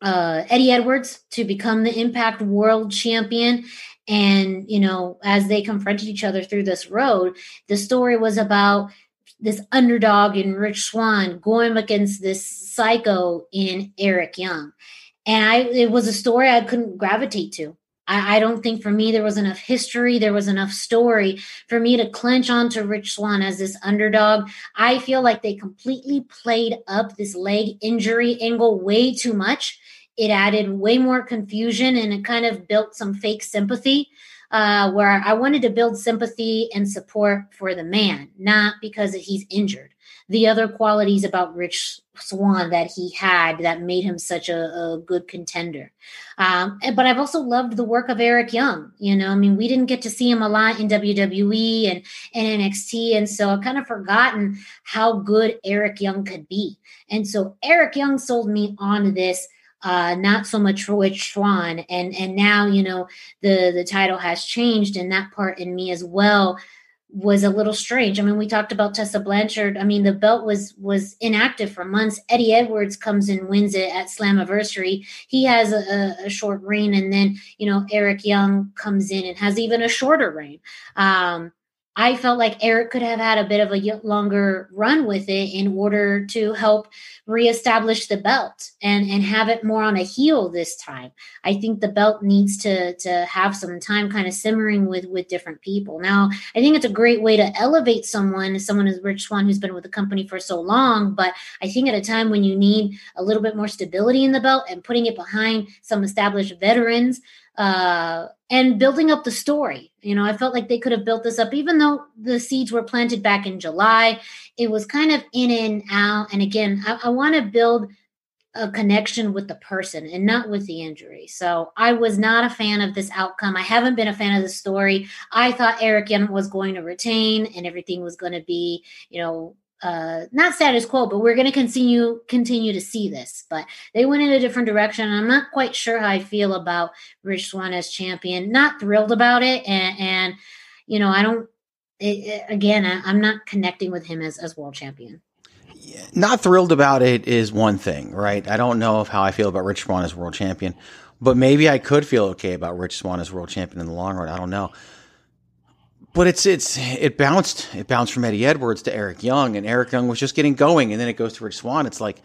uh, Eddie Edwards to become the Impact World Champion. And, you know, as they confronted each other through this road, the story was about this underdog in Rich Swann going against this psycho in Eric Young. And I it was a story I couldn't gravitate to. I, I, don't think for me there was enough history, there was enough story for me to clench onto Rich Swann as this underdog. I feel like they completely played up this leg injury angle way too much it added way more confusion and it kind of built some fake sympathy uh, where I wanted to build sympathy and support for the man, not because he's injured. The other qualities about Rich Swann that he had that made him such a, a good contender. Um, but I've also loved the work of Eric Young. You know, I mean, we didn't get to see him a lot in WWE and, and NXT. And so I've kind of forgotten how good Eric Young could be. And so Eric Young sold me on this uh, not so much Rich Swann. And and now you know the the title has changed, and that part in me as well was a little strange. I mean, we talked about Tessa Blanchard. I mean, the belt was was inactive for months. Eddie Edwards comes and wins it at Slammiversary. He has a, a short reign, and then you know Eric Young comes in and has even a shorter reign. Um, I felt like Eric could have had a bit of a longer run with it in order to help reestablish the belt and and have it more on a heel this time. I think the belt needs to to have some time kind of simmering with with different people. Now, I think it's a great way to elevate someone, someone as Rich Swann who's been with the company for so long, but I think at a time when you need a little bit more stability in the belt and putting it behind some established veterans uh, and building up the story. You know, I felt like they could have built this up, even though the seeds were planted back in July. It was kind of in and out. And again, I, I want to build a connection with the person and not with the injury. So I was not a fan of this outcome. I haven't been a fan of the story. I thought Eric Young was going to retain and everything was going to be, you know, uh not status quo but we're going to continue continue to see this but they went in a different direction. I'm not quite sure how i feel about rich swann as champion. Not thrilled about it and and you know i don't it, it, again I, am not connecting with him as as world champion. Not thrilled about it is one thing right? I don't know how i feel about rich swann as world champion but maybe i could feel okay about rich swann as world champion in the long run. I don't know but it's it's it bounced it bounced from Eddie Edwards to Eric Young, and Eric Young was just getting going, and then it goes to Rich Swann. It's like,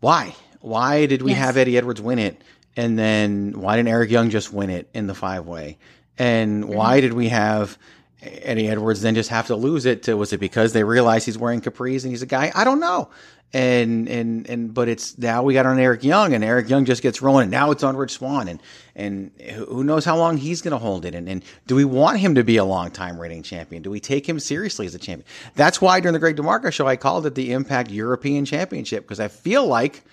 why? Why did we yes. have Eddie Edwards win it, and then why didn't Eric Young just win it in the five way? And mm-hmm. why did we have Eddie Edwards then just have to lose it? To, was it because they realized he's wearing capris and he's a guy? I don't know and and and but it's now we got on Eric Young and Eric Young just gets rolling and now it's on Rich Swann and and who knows how long he's going to hold it and and do we want him to be a long time reigning champion? Do we take him seriously as a champion? That's why during the Greg DeMarco show I called it the Impact European Championship because I feel like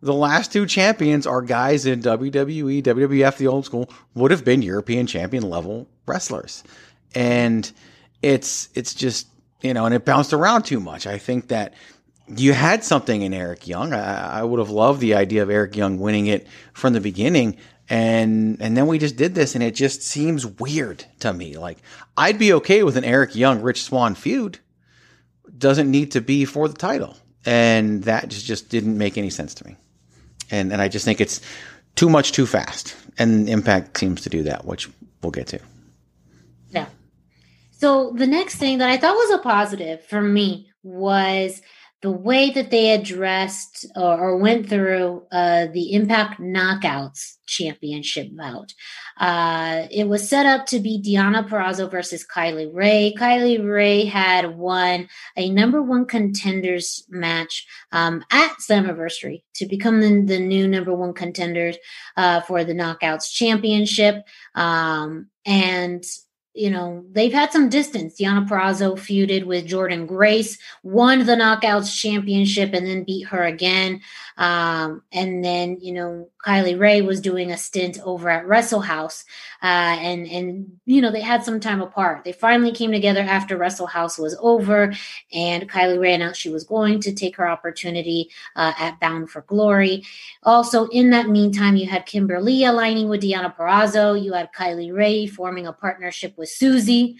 the last two champions are guys in WWE WWF the old school would have been European champion level wrestlers. And it's it's just you know and it bounced around too much. I think that you had something in Eric Young. I, I, would have loved the idea of Eric Young winning it from the beginning. And and then we just did this, and it just seems weird to me. Like I'd be okay with an Eric Young Rich Swann feud. Doesn't need to be for the title, and that just just didn't make any sense to me. And and I just think it's too much too fast. And Impact seems to do that, which we'll get to. Yeah. So the next thing that I thought was a positive for me was the way that they addressed or, or went through uh, the Impact Knockouts Championship bout. Uh, it was set up to be Deonna Purrazzo versus Kylie Rae. Kylie Rae had won a number one contenders match um, at Slammiversary to become the, the, new number one contenders uh, for the Knockouts Championship. Um, and you know, they've had some distance. Deonna Purrazzo feuded with Jordynne Grace, won the Knockouts Championship, and then beat her again. Um, and then, you know, Kylie Rae was doing a stint over at Wrestle House, uh, and and you know they had some time apart. They finally came together after Wrestle House was over, and Kylie Rae announced she was going to take her opportunity uh, at Bound for Glory. Also, in that meantime, you had Kimber Lee aligning with Deonna Purrazzo. You had Kylie Rae forming a partnership with Susie.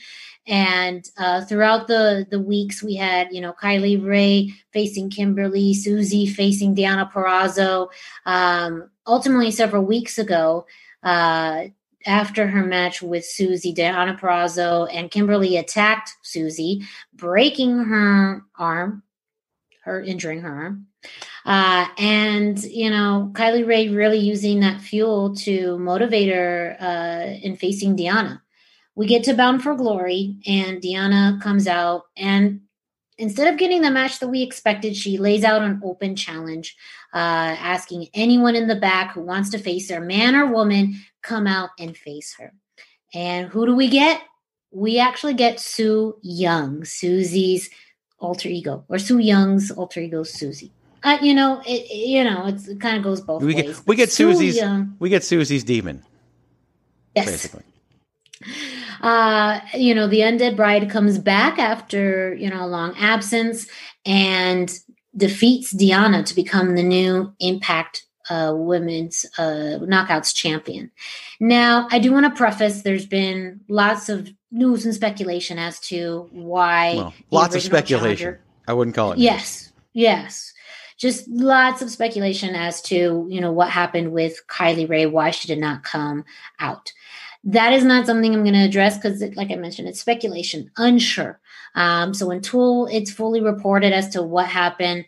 And uh, throughout the the weeks, we had you know Kylie Rae facing Kimber Lee, Susie facing Deonna Purrazzo. Um, ultimately, several weeks ago, uh, after her match with Susie, Deonna Purrazzo and Kimber Lee attacked Susie, breaking her arm, her injuring her arm. Uh, and you know, Kylie Rae really using that fuel to motivate her uh, in facing Deonna we get to Bound for Glory, and Deonna comes out, and instead of getting the match that we expected, she lays out an open challenge, uh, asking anyone in the back who wants to face her, man or woman, come out and face her. And who do we get? We actually get Su Yung, Susie's alter ego, or Su Yung's alter ego, Susie. Uh, you know, it, you know, it kind of goes both we ways. Get, we get Susie's. Young, we get Susie's demon. Yes. Basically uh, you know, the undead bride comes back after, you know, a long absence and defeats Deonna to become the new Impact uh, Women's uh, Knockouts champion. Now, I do want to preface there's been lots of news and speculation as to why. Well, lots of speculation. I wouldn't call it. News. Yes, yes, just lots of speculation as to you know what happened with Kylie Rae, why she did not come out. That is not something I'm going to address because, like I mentioned, it's speculation, unsure. Um, so until it's fully reported as to what happened,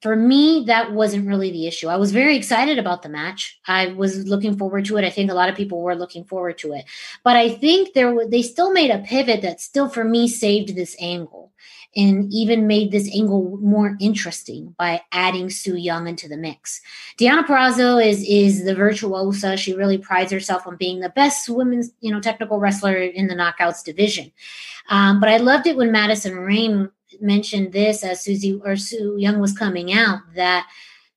for me, that wasn't really the issue. I was very excited about the match. I was looking forward to it. I think a lot of people were looking forward to it, but I think there they still made a pivot that still, for me, saved this angle and even made this angle more interesting by adding Su Yung into the mix. Deonna Purrazzo is is the virtuosa. She really prides herself on being the best women's you know technical wrestler in the knockouts division. Um, but I loved it when Madison Rayne mentioned this as Susie or Su Yung was coming out that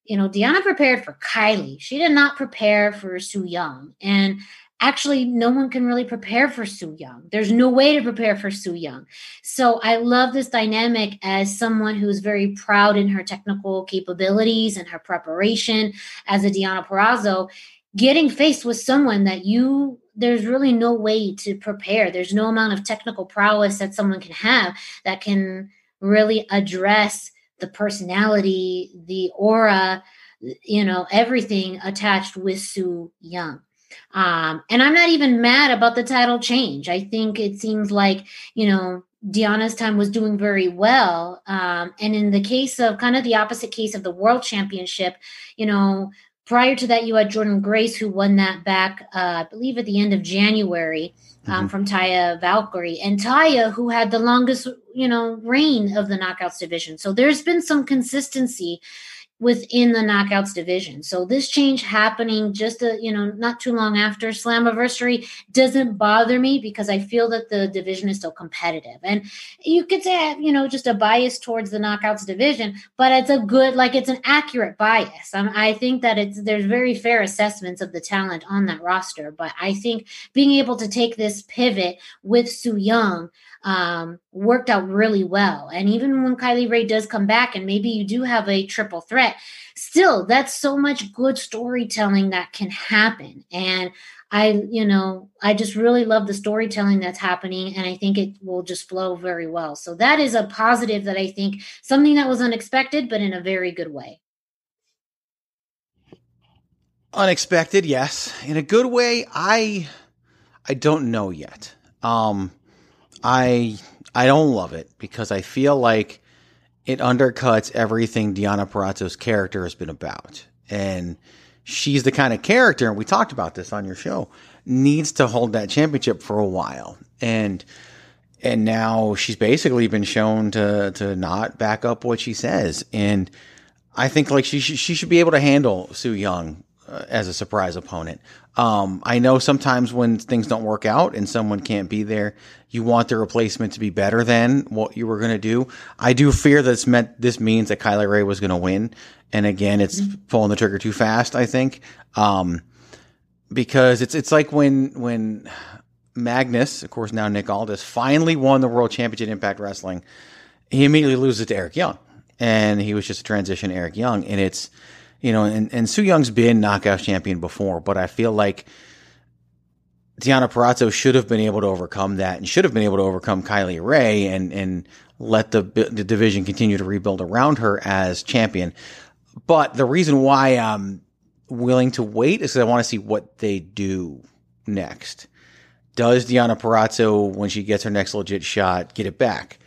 you know Deonna prepared for Kylie. She did not prepare for Su Yung and actually no one can really prepare for Su Yung. There's no way to prepare for Su Yung. So I love this dynamic as someone who's very proud in her technical capabilities and her preparation as a Deonna Purrazzo, getting faced with someone that you there's really no way to prepare. There's no amount of technical prowess that someone can have that can really address the personality, the aura, you know, everything attached with Su Yung. Um, and I'm not even mad about the title change. I think it seems like, you know, Deonna's time was doing very well. Um, and in the case of kind of the opposite case of the world championship, you know, prior to that, you had Jordynne Grace who won that back, uh, I believe, at the end of January um, mm-hmm. from Taya Valkyrie, and Taya who had the longest, you know, reign of the knockouts division. So there's been some consistency within the knockouts division. So this change happening just a, you know not too long after Slammiversary doesn't bother me because I feel that the division is still competitive. And you could say you know just a bias towards the knockouts division, but it's a good like it's an accurate bias. I think that it's there's very fair assessments of the talent on that roster, but I think being able to take this pivot with Su Yung um, worked out really well. And even when Kylie Rae does come back, and maybe you do have a triple threat, still, that's so much good storytelling that can happen. And I, you know, I just really love the storytelling that's happening, and I think it will just flow very well. So that is a positive that I think something that was unexpected, but in a very good way. Unexpected, yes. In a good way, I I don't know yet. Um I I don't love it because I feel like it undercuts everything Deonna Purrazzo's character has been about. And she's the kind of character, and we talked about this on your show, needs to hold that championship for a while. And and now she's basically been shown to to not back up what she says. And I think like she she should be able to handle Su Yung uh, as a surprise opponent. Um, I know sometimes when things don't work out and someone can't be there, you want the replacement to be better than what you were going to do. I do fear that this meant this means that Kylie Rae was going to win, and again, it's mm-hmm. pulling the trigger too fast. I think um, because it's it's like when when Magnus, of course now Nick Aldis, finally won the World Championship in Impact Wrestling. He immediately loses to Eric Young, and he was just a transition Eric Young, and it's you know, and, and Su Yung's been knockout champion before, but I feel like Deonna Purrazzo should have been able to overcome that and should have been able to overcome Kylie Rae and, and let the, the division continue to rebuild around her as champion. But the reason why I'm willing to wait is because I want to see what they do next. Does Deonna Purrazzo, when she gets her next legit shot, get it back?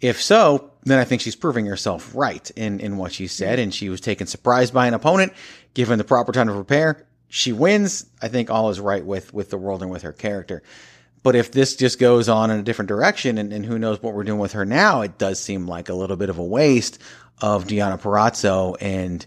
If so, then I think she's proving herself right in, in what she said. And she was taken surprised by an opponent, given the proper time to prepare. She wins. I think all is right with, with the world and with her character. But if this just goes on in a different direction and, and who knows what we're doing with her now, it does seem like a little bit of a waste of Deonna Purrazzo and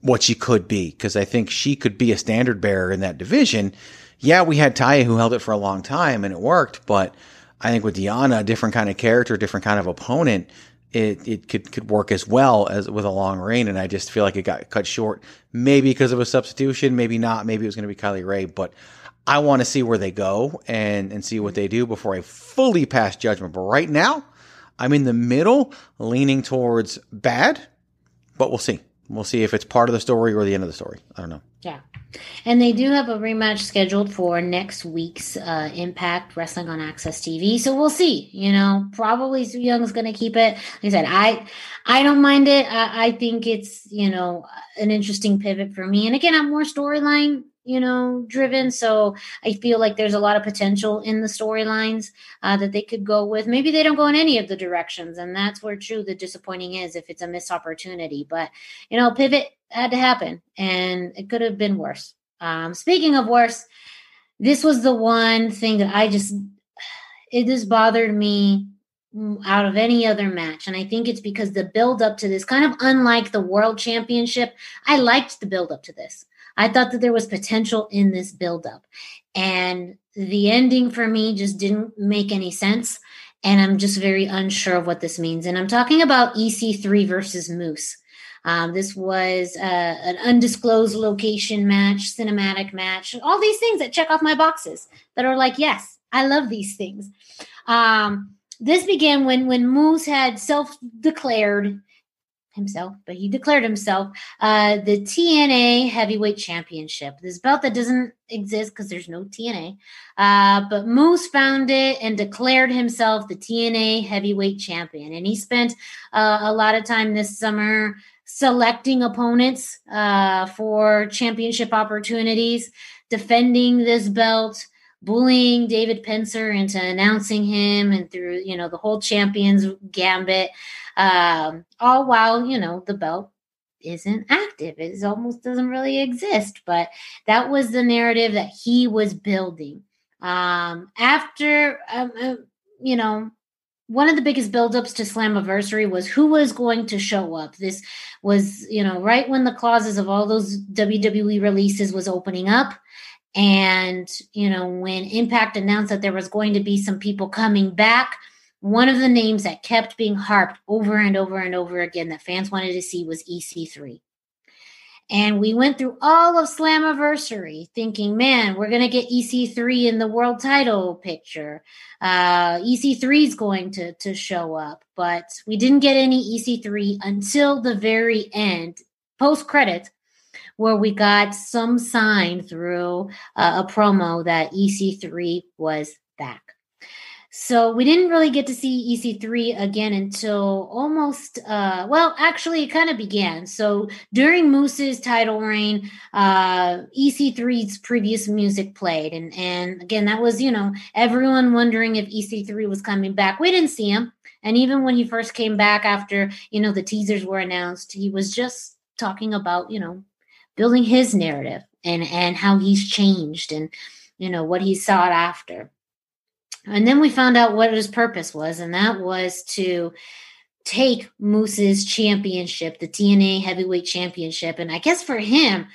what she could be. Cause I think she could be a standard bearer in that division. Yeah, we had Taya who held it for a long time and it worked, but I think with Deonna, a different kind of character, different kind of opponent, it, it could, could work as well as with a long reign. And I just feel like it got cut short, maybe because of a substitution, maybe not. Maybe it was going to be Kylie Rae, but I want to see where they go and, and see what mm-hmm. they do before I fully pass judgment. But right now, I'm in the middle, leaning towards bad, but we'll see. we'll see if it's part of the story or the end of the story. I don't know. Yeah. And they do have a rematch scheduled for next week's uh, Impact Wrestling on AXS TV. So we'll see. You know, probably Su Yung's going to keep it. Like I said, I I don't mind it. I, I think it's you know an interesting pivot for me. And again, I'm more storyline you know driven. So i feel like there's a lot of potential in the storylines uh, that they could go with. Maybe they don't go in any of the directions and that's where true the disappointing is if it's a missed opportunity. But you know pivot had to happen and it could have been worse. Um, speaking of worse this was the one thing that i just it just bothered me out of any other match. And i think it's because the build up to this kind of unlike the world championship i liked the build up to this I thought that there was potential in this buildup. And the ending for me just didn't make any sense. And I'm just very unsure of what this means. And I'm talking about EC3 versus Moose. Um, this was uh, an undisclosed location match, cinematic match, all these things that check off my boxes that are like, yes, I love these things. Um, this began when when Moose had self declared himself, but he declared himself uh, the TNA Heavyweight Championship. This belt that doesn't exist because there's no TNA. Uh, but Moose found it and declared himself the TNA Heavyweight Champion. And he spent uh, a lot of time this summer selecting opponents uh, for championship opportunities, defending this belt bullying David Penzer into announcing him and through, you know, the whole champions gambit, um, all while, you know, the belt isn't active. It almost doesn't really exist. But that was the narrative that he was building. Um, after, um, uh, you know, one of the biggest buildups to Slammiversary was who was going to show up. This was, you know, right when the clauses of all those WWE releases was opening up. And, you know, when Impact announced that there was going to be some people coming back, one of the names that kept being harped over and over and over again that fans wanted to see was EC3. And we went through all of Slammiversary thinking, man, we're going to get EC3 in the world title picture. Uh, EC3 is going to, to show up, but we didn't get any EC3 until the very end, post credit, where we got some sign through uh, a promo that EC3 was back. So we didn't really get to see EC3 again until almost, uh, well, actually, it kind of began. So during Moose's title reign, uh, EC3's previous music played. And, and again, that was, you know, everyone wondering if EC3 was coming back. We didn't see him. And even when he first came back after, you know, the teasers were announced, he was just talking about, you know, building his narrative and and how he's changed and you know what he sought after and then we found out what his purpose was and that was to take moose's championship the tna heavyweight championship and i guess for him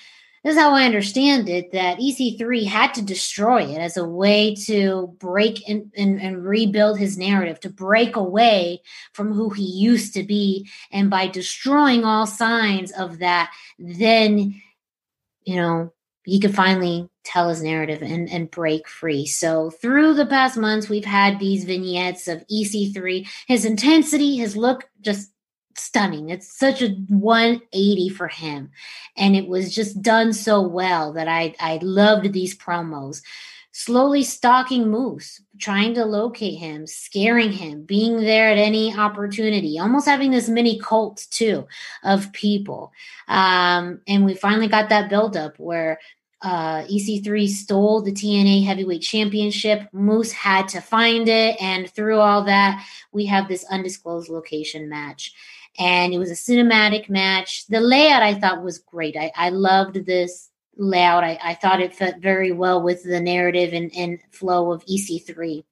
this is how I understand it that EC3 had to destroy it as a way to break and, and, and, rebuild his narrative, to break away from who he used to be. And by destroying all signs of that, then you know, he could finally tell his narrative and, and break free. So through the past months, we've had these vignettes of EC3, his intensity, his look, just stunning. It's such a 180 for him. And it was just done so well that I, I loved these promos slowly stalking Moose, trying to locate him, scaring him, being there at any opportunity, almost having this mini cult too of people. Um, and we finally got that buildup where uh, EC3 stole the TNA Heavyweight Championship. Moose had to find it. And through all that, we have this undisclosed location match. And it was a cinematic match. The layout I thought was great. I, I loved this layout. I, I thought it fit very well with the narrative and, and flow of EC3.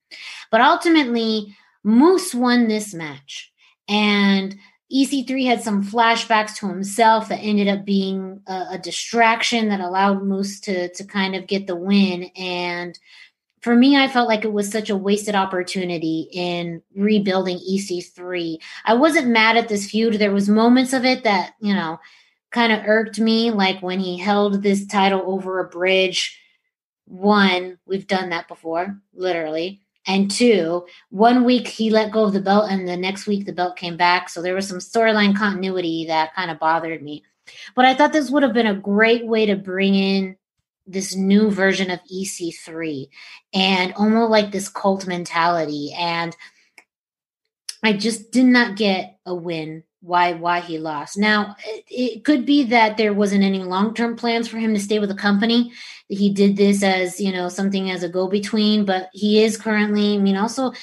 But ultimately, Moose won this match. And EC3 had some flashbacks to himself that ended up being a, a, distraction that allowed Moose to to kind of get the win. And for me, I felt like it was such a wasted opportunity in rebuilding EC3. I wasn't mad at this feud. There was moments of it that, you know, kind of irked me, like when he held this title over a bridge. One, we've done that before, literally. And two, one week he let go of the belt, and the next week the belt came back. So there was some storyline continuity that kind of bothered me. But I thought this would have been a great way to bring in this new version of EC3 and almost like this cult mentality. And I just did not get a win why why he lost. Now it, it could be that there wasn't any long term plans for him to stay with the company. He did this as you know something as a go between, but he is currently. I mean, also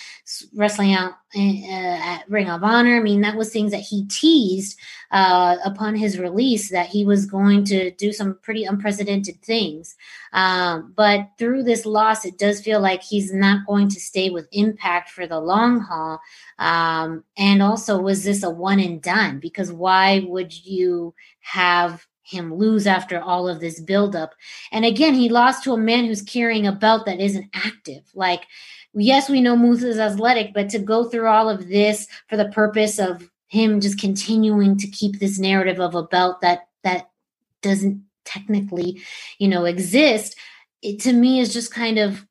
wrestling out uh, at Ring of Honor. I mean, that was things that he teased uh, upon his release that he was going to do some pretty unprecedented things. Um, but through this loss, it does feel like he's not going to stay with Impact for the long haul. Um, and also, was this a one and done? Because why would you have him lose after all of this buildup? And again, he lost to a man who's carrying a belt that isn't active. Like, yes, we know Moose is athletic, but to go through all of this for the purpose of him just continuing to keep this narrative of a belt that that doesn't technically, you know, exist, it to me is just kind of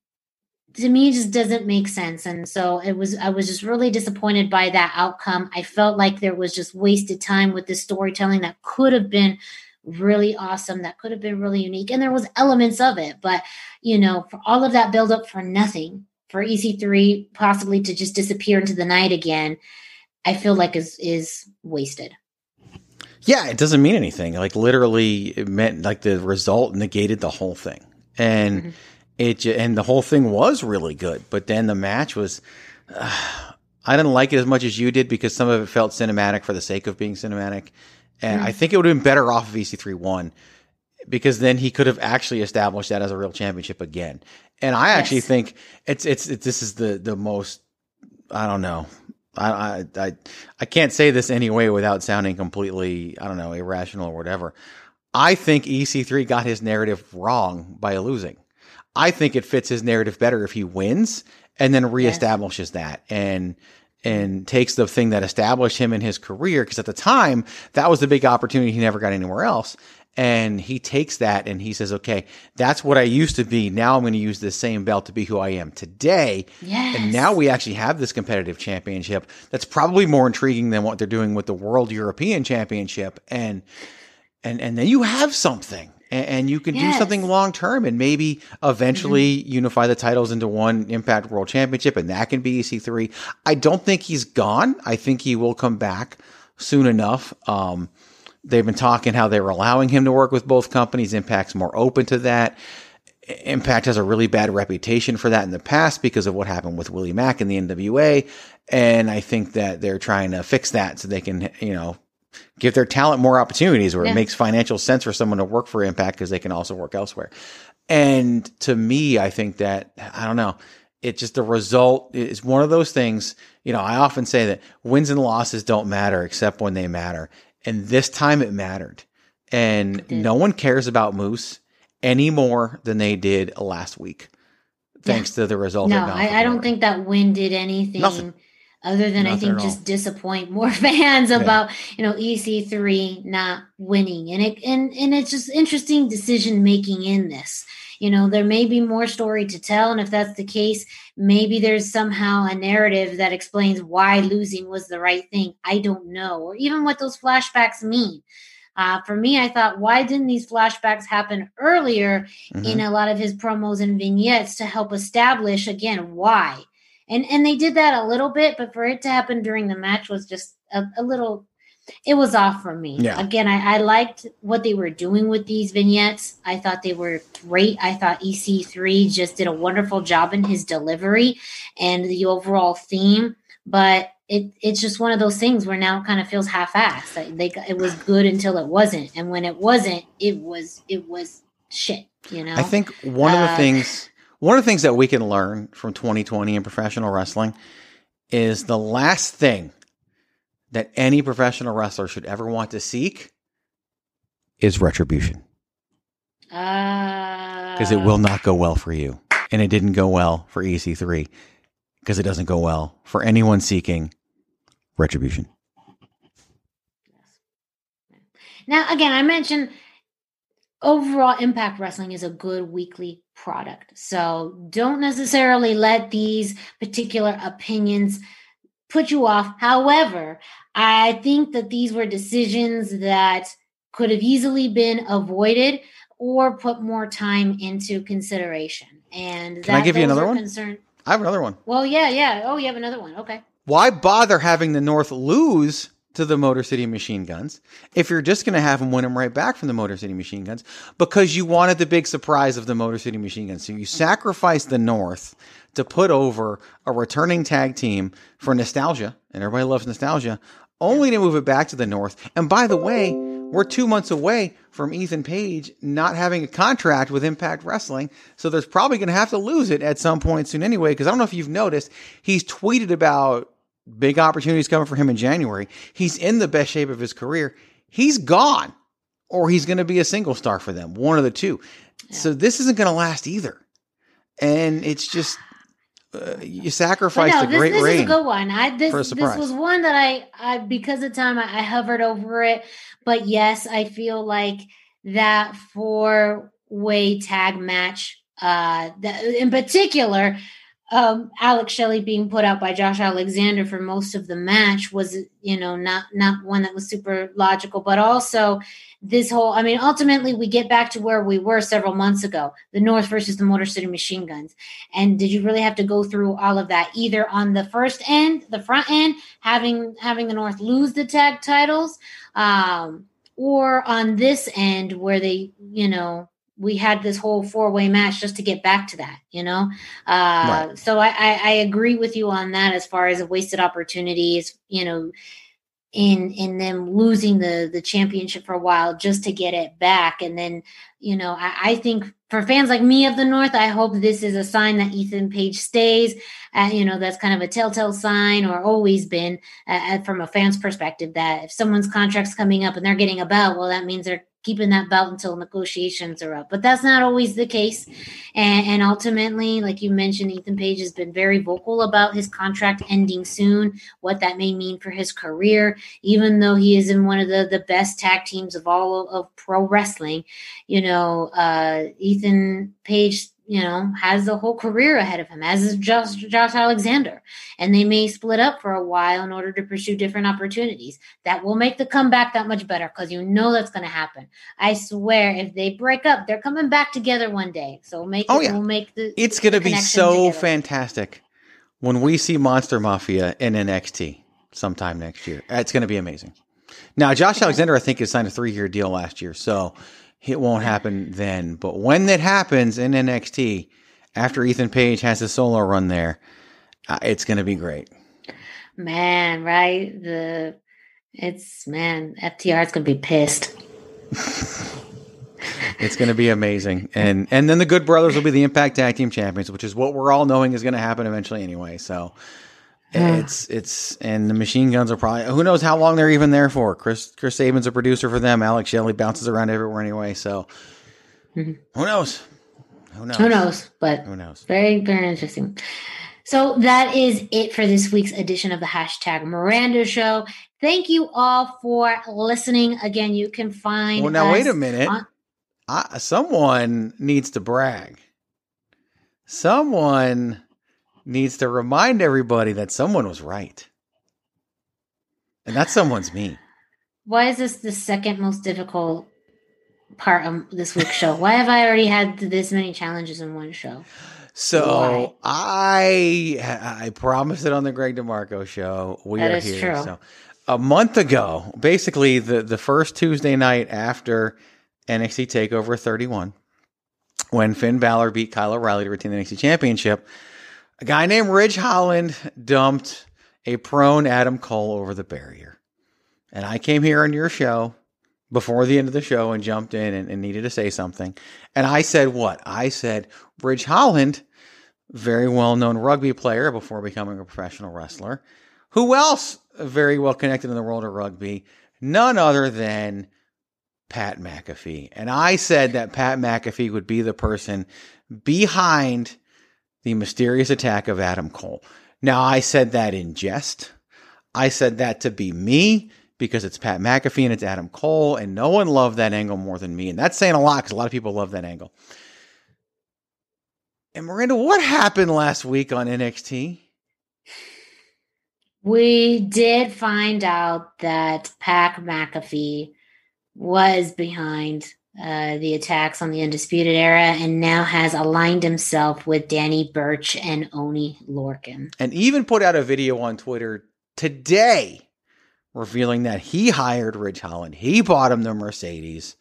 to me just doesn't make sense and so it was i was just really disappointed by that outcome i felt like there was just wasted time with this storytelling that could have been really awesome that could have been really unique and there was elements of it but you know for all of that build up for nothing for ec3 possibly to just disappear into the night again i feel like is is wasted. Yeah it doesn't mean anything. Like literally it meant like the result negated the whole thing. And mm-hmm. it and the whole thing was really good, but then the match was. Uh, I didn't like it as much as you did because some of it felt cinematic for the sake of being cinematic, and mm I think it would have been better off if EC3 won because then he could have actually established that as a real championship again. And I actually yes. think it's, it's it's this is the the most I don't know. I, I I can't say this anyway without sounding completely I don't know irrational or whatever. I think EC3 got his narrative wrong by losing. I think it fits his narrative better if he wins and then reestablishes yes. that and and takes the thing that established him in his career because at the time that was the big opportunity. He never got anywhere else. And he takes that and he says okay that's what i used to be. Now i'm going to use this same belt to be who i am today. Yes. and now we actually have this competitive championship that's probably more intriguing than what they're doing with the world european championship. And and and then you have something and, and you can yes. do something long term and maybe eventually mm-hmm. unify the titles into one Impact World Championship, and that can be EC3. I don't think he's gone. I think he will come back soon enough. Um, they've been talking how they were allowing him to work with both companies. Impact's more open to that. Impact has a really bad reputation for that in the past because of what happened with Willie Mack in the NWA. And I think that they're trying to fix that so they can, you know, give their talent more opportunities where yeah. it makes financial sense for someone to work for Impact because they can also work elsewhere. And to me, I think that, I don't know, it just the result is one of those things. You know, I often say that wins and losses don't matter except when they matter. And this time it mattered. And no one cares about Moose any more than they did last week, thanks yeah. to the result. No, I, I, don't think that win did anything. Nothing other than Nothing I think just disappoint more fans yeah. about you know EC3 not winning and it and and it's just interesting decision making in this you know there may be more story to tell and if that's the case maybe there's somehow a narrative that explains why losing was the right thing I don't know or even what those flashbacks mean uh, for me, I thought, why didn't these flashbacks happen earlier mm-hmm. in a lot of his promos and vignettes to help establish again why? And and they did that a little bit but for it to happen during the match was just a, a little it was off for me. Yeah. again I, I liked what they were doing with these vignettes. I thought they were great. I thought ec3 just did a wonderful job in his delivery and the overall theme but it it's just one of those things where now it kind of feels half-assed. Like they it was good until it wasn't and when it wasn't it was it was shit you know? I think one of the uh, things one of the things that we can learn from 2020 in professional wrestling is the last thing that any professional wrestler should ever want to seek is retribution. Because uh... it will not go well for you. And it didn't go well for EC3 because it doesn't go well for anyone seeking retribution. Now, again, I mentioned overall Impact Wrestling is a good weekly product. So don't necessarily let these particular opinions put you off. However, I think that these were decisions that could have easily been avoided or put more time into consideration. And can I give you another one? Concerned. I have another one. Well, yeah, yeah. Oh, you have another one. Okay. Why bother having the North lose to the Motor City Machine Guns if you're just going to have them win them right back from the Motor City Machine Guns because you wanted the big surprise of the Motor City Machine Guns. So you sacrificed the North to put over a returning tag team for nostalgia, and everybody loves nostalgia, only to move it back to the North. And by the way, we're two months away from Ethan Page not having a contract with Impact Wrestling. So there's probably going to have to lose it at some point soon anyway. Because I don't know if you've noticed, he's tweeted about big opportunities coming for him in January. He's in the best shape of his career. He's gone, or he's going to be a single star for them, one of the two. Yeah. So this isn't going to last either. And it's just uh, you sacrificed no, a great this, this is a good one. I this this was one that I I because of time I, I hovered over it, but yes, I feel like that four way tag match, uh, that, in particular, um, Alex Shelley being put out by Josh Alexander for most of the match was, you know, not not one that was super logical, but also this whole. I mean, ultimately, we get back to where we were several months ago: the North versus the Motor City Machine Guns. And did you really have to go through all of that, either on the first end, the front end, having having the North lose the tag titles, um, or on this end where they, you know, we had this whole four way match just to get back to that, you know? Uh, right. So I, I, I, agree with you on that as far as wasted opportunities, you know, in in them losing the the championship for a while just to get it back. And then, you know, I, I think for fans like me of the North, I hope this is a sign that Ethan Page stays. Uh, you know, that's kind of a telltale sign, or always been uh, from a fan's perspective, that if someone's contract's coming up and they're getting a belt, well, that means they're keeping that belt until negotiations are up. But that's not always the case. And, and, ultimately, like you mentioned, Ethan Page has been very vocal about his contract ending soon, what that may mean for his career, even though he is in one of the, the best tag teams of all of pro wrestling. You know, uh, Ethan Page you know, has the whole career ahead of him, as is Josh, Josh Alexander. And they may split up for a while in order to pursue different opportunities. That will make the comeback that much better because you know that's going to happen. I swear, if they break up, they're coming back together one day. So make oh, yeah. we'll make the. It's going to be so together. fantastic when we see Monster Mafia in NXT sometime next year. It's going to be amazing. Now, Josh Alexander, I think, has signed a three year deal last year. So it won't happen then. But when that happens in NXT, after Ethan Page has a solo run there, uh, it's going to be great. Man, right? The it's man, FTR is going to be pissed. it's going to be amazing, and and then the Good Brothers will be the Impact Tag Team Champions, which is what we're all knowing is going to happen eventually anyway. So it's it's and the machine guns are probably who knows how long they're even there for. Chris Chris Sabin's a producer for them. Alex Shelley bounces around everywhere anyway. So mm-hmm. who knows? Who knows? Who knows? But who knows? Very very interesting. So that is it for this week's edition of the hashtag Miranda Show. Thank you all for listening. Again, you can find. Well, now wait a minute. On- I, someone needs to brag. Someone needs to remind everybody that someone was right. And that someone's me. Why is this the second most difficult part of this week's show? Why have I already had this many challenges in one show? So Why? I I promised it on the Greg DeMarco show. We that are here. True. So a month ago, basically the the first Tuesday night after NXT Takeover 31, when Finn Balor beat Kyle O'Reilly to retain the NXT Championship, a guy named Ridge Holland dumped a prone Adam Cole over the barrier. And I came here on your show before the end of the show and jumped in and, and needed to say something. And I said what? I said Ridge Holland, very well known rugby player before becoming a professional wrestler. Who else very well connected in the world of rugby? None other than Pat McAfee. And I said that Pat McAfee would be the person behind the mysterious attack of Adam Cole. Now, I said that in jest. I said that to be me because it's Pat McAfee and it's Adam Cole, and no one loved that angle more than me. And that's saying a lot because a lot of people love that angle. And Miranda, what happened last week on NXT? We did find out that Pat McAfee was behind uh, the attacks on the Undisputed Era and now has aligned himself with Danny Burch and Oney Lorcan. And even put out a video on Twitter today revealing that he hired Ridge Holland. He bought him the Mercedes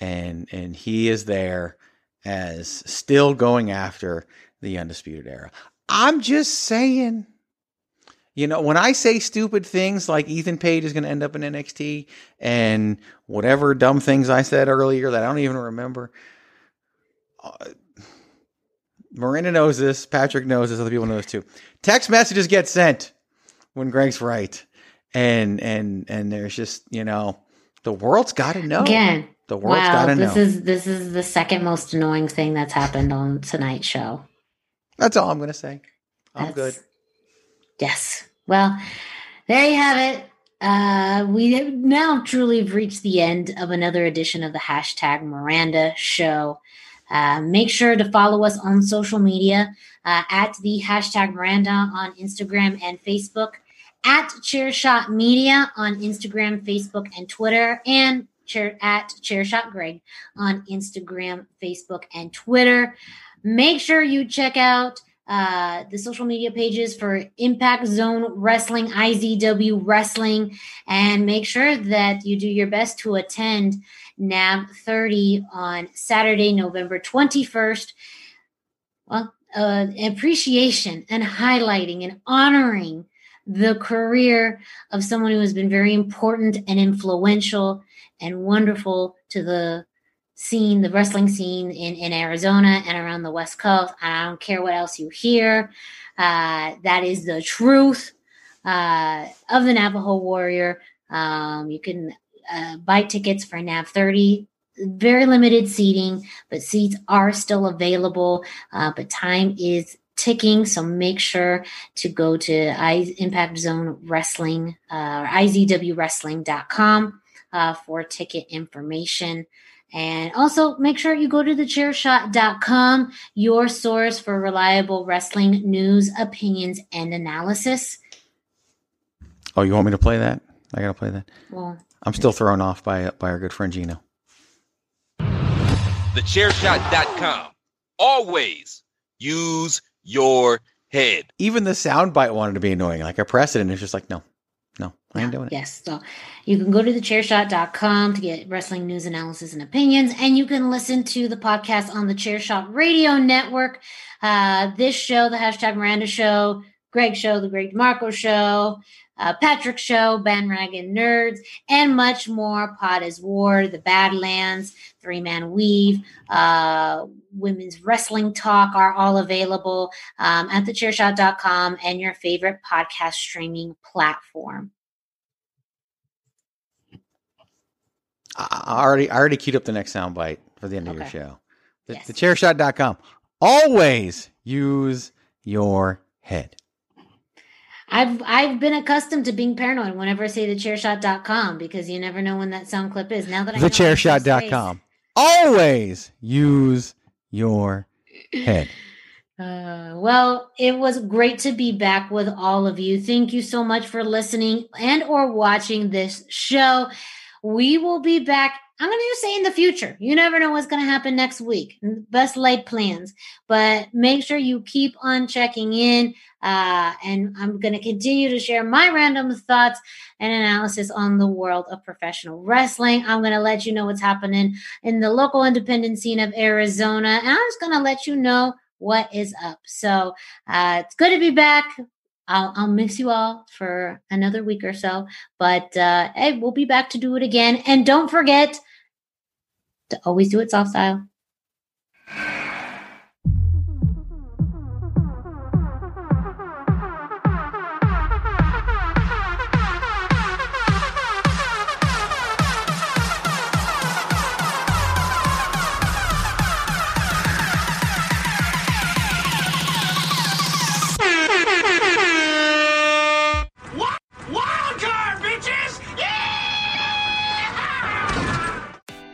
and and he is there as still going after the Undisputed Era. I'm just saying you know, when I say stupid things like Ethan Page is going to end up in NXT and whatever dumb things I said earlier that I don't even remember, uh, Miranda knows this. Patrick knows this. Other people know this too. Text messages get sent when Greg's right, and and and there's just you know the world's got to know again. The world's wow, got to know. This is this is the second most annoying thing that's happened on tonight's show. That's all I'm going to say. I'm that's, good. Yes. Well, there you have it. Uh, we now truly have reached the end of another edition of the hashtag Miranda Show. Uh, make sure to follow us on social media uh, at the hashtag Miranda on Instagram and Facebook, at Chairshot Media on Instagram, Facebook, and Twitter, and chair, at Chairshot Greg on Instagram, Facebook, and Twitter. Make sure you check out uh, the social media pages for Impact Zone Wrestling, IZW Wrestling, and make sure that you do your best to attend NAV 30 on Saturday, November 21st. Well, uh, appreciation and highlighting and honoring the career of someone who has been very important and influential and wonderful to the scene, the wrestling scene in, in Arizona and around the West Coast. I don't care what else you hear. Uh, that is the truth uh, of the Navajo Warrior. Um, you can uh, buy tickets for NAV 30. Very limited seating, but seats are still available. Uh, but time is ticking, so make sure to go to I, Impact Zone Wrestling uh, or IZWWrestling.com uh, for ticket information. And also make sure you go to thechairshot.com, your source for reliable wrestling news, opinions, and analysis. Oh, you want me to play that? I gotta play that. Well, I'm still thrown off by by our good friend Gino. Thechairshot.com. Always use your head. Even the soundbite wanted to be annoying. Like I press it and it's just like, no, no, I ain't doing it. Yes. So you can go to thechairshot.com to get wrestling news, analysis, and opinions. And you can listen to the podcast on the Chairshot Radio Network. Uh, this show, the hashtag Miranda Show, Greg Show, the Greg DeMarco Show, uh, Patrick Show, Bandwagon Nerds, and much more. Pod is War, The Badlands, Three Man Weave, uh, Women's Wrestling Talk are all available um, at thechairshot.com and your favorite podcast streaming platform. I already, I already queued up the next soundbite for the end of okay. your show. The, yes. Thechairshot.com. Always use your head. I've I've been accustomed to being paranoid whenever I say the thechairshot.com because you never know when that sound clip is. Now that I thechairshot.com. Always use your head. Uh, well, it was great to be back with all of you. Thank you so much for listening and or watching this show. We will be back I'm going to just say in the future. You never know what's going to happen next week. Best laid plans, but make sure you keep on checking in. Uh, and I'm going to continue to share my random thoughts and analysis on the world of professional wrestling. I'm going to let you know what's happening in the local independent scene of Arizona, and I'm just going to let you know what is up. So uh, it's good to be back. I'll, I'll miss you all for another week or so, but uh, hey, we'll be back to do it again. And don't forget to always do it soft style.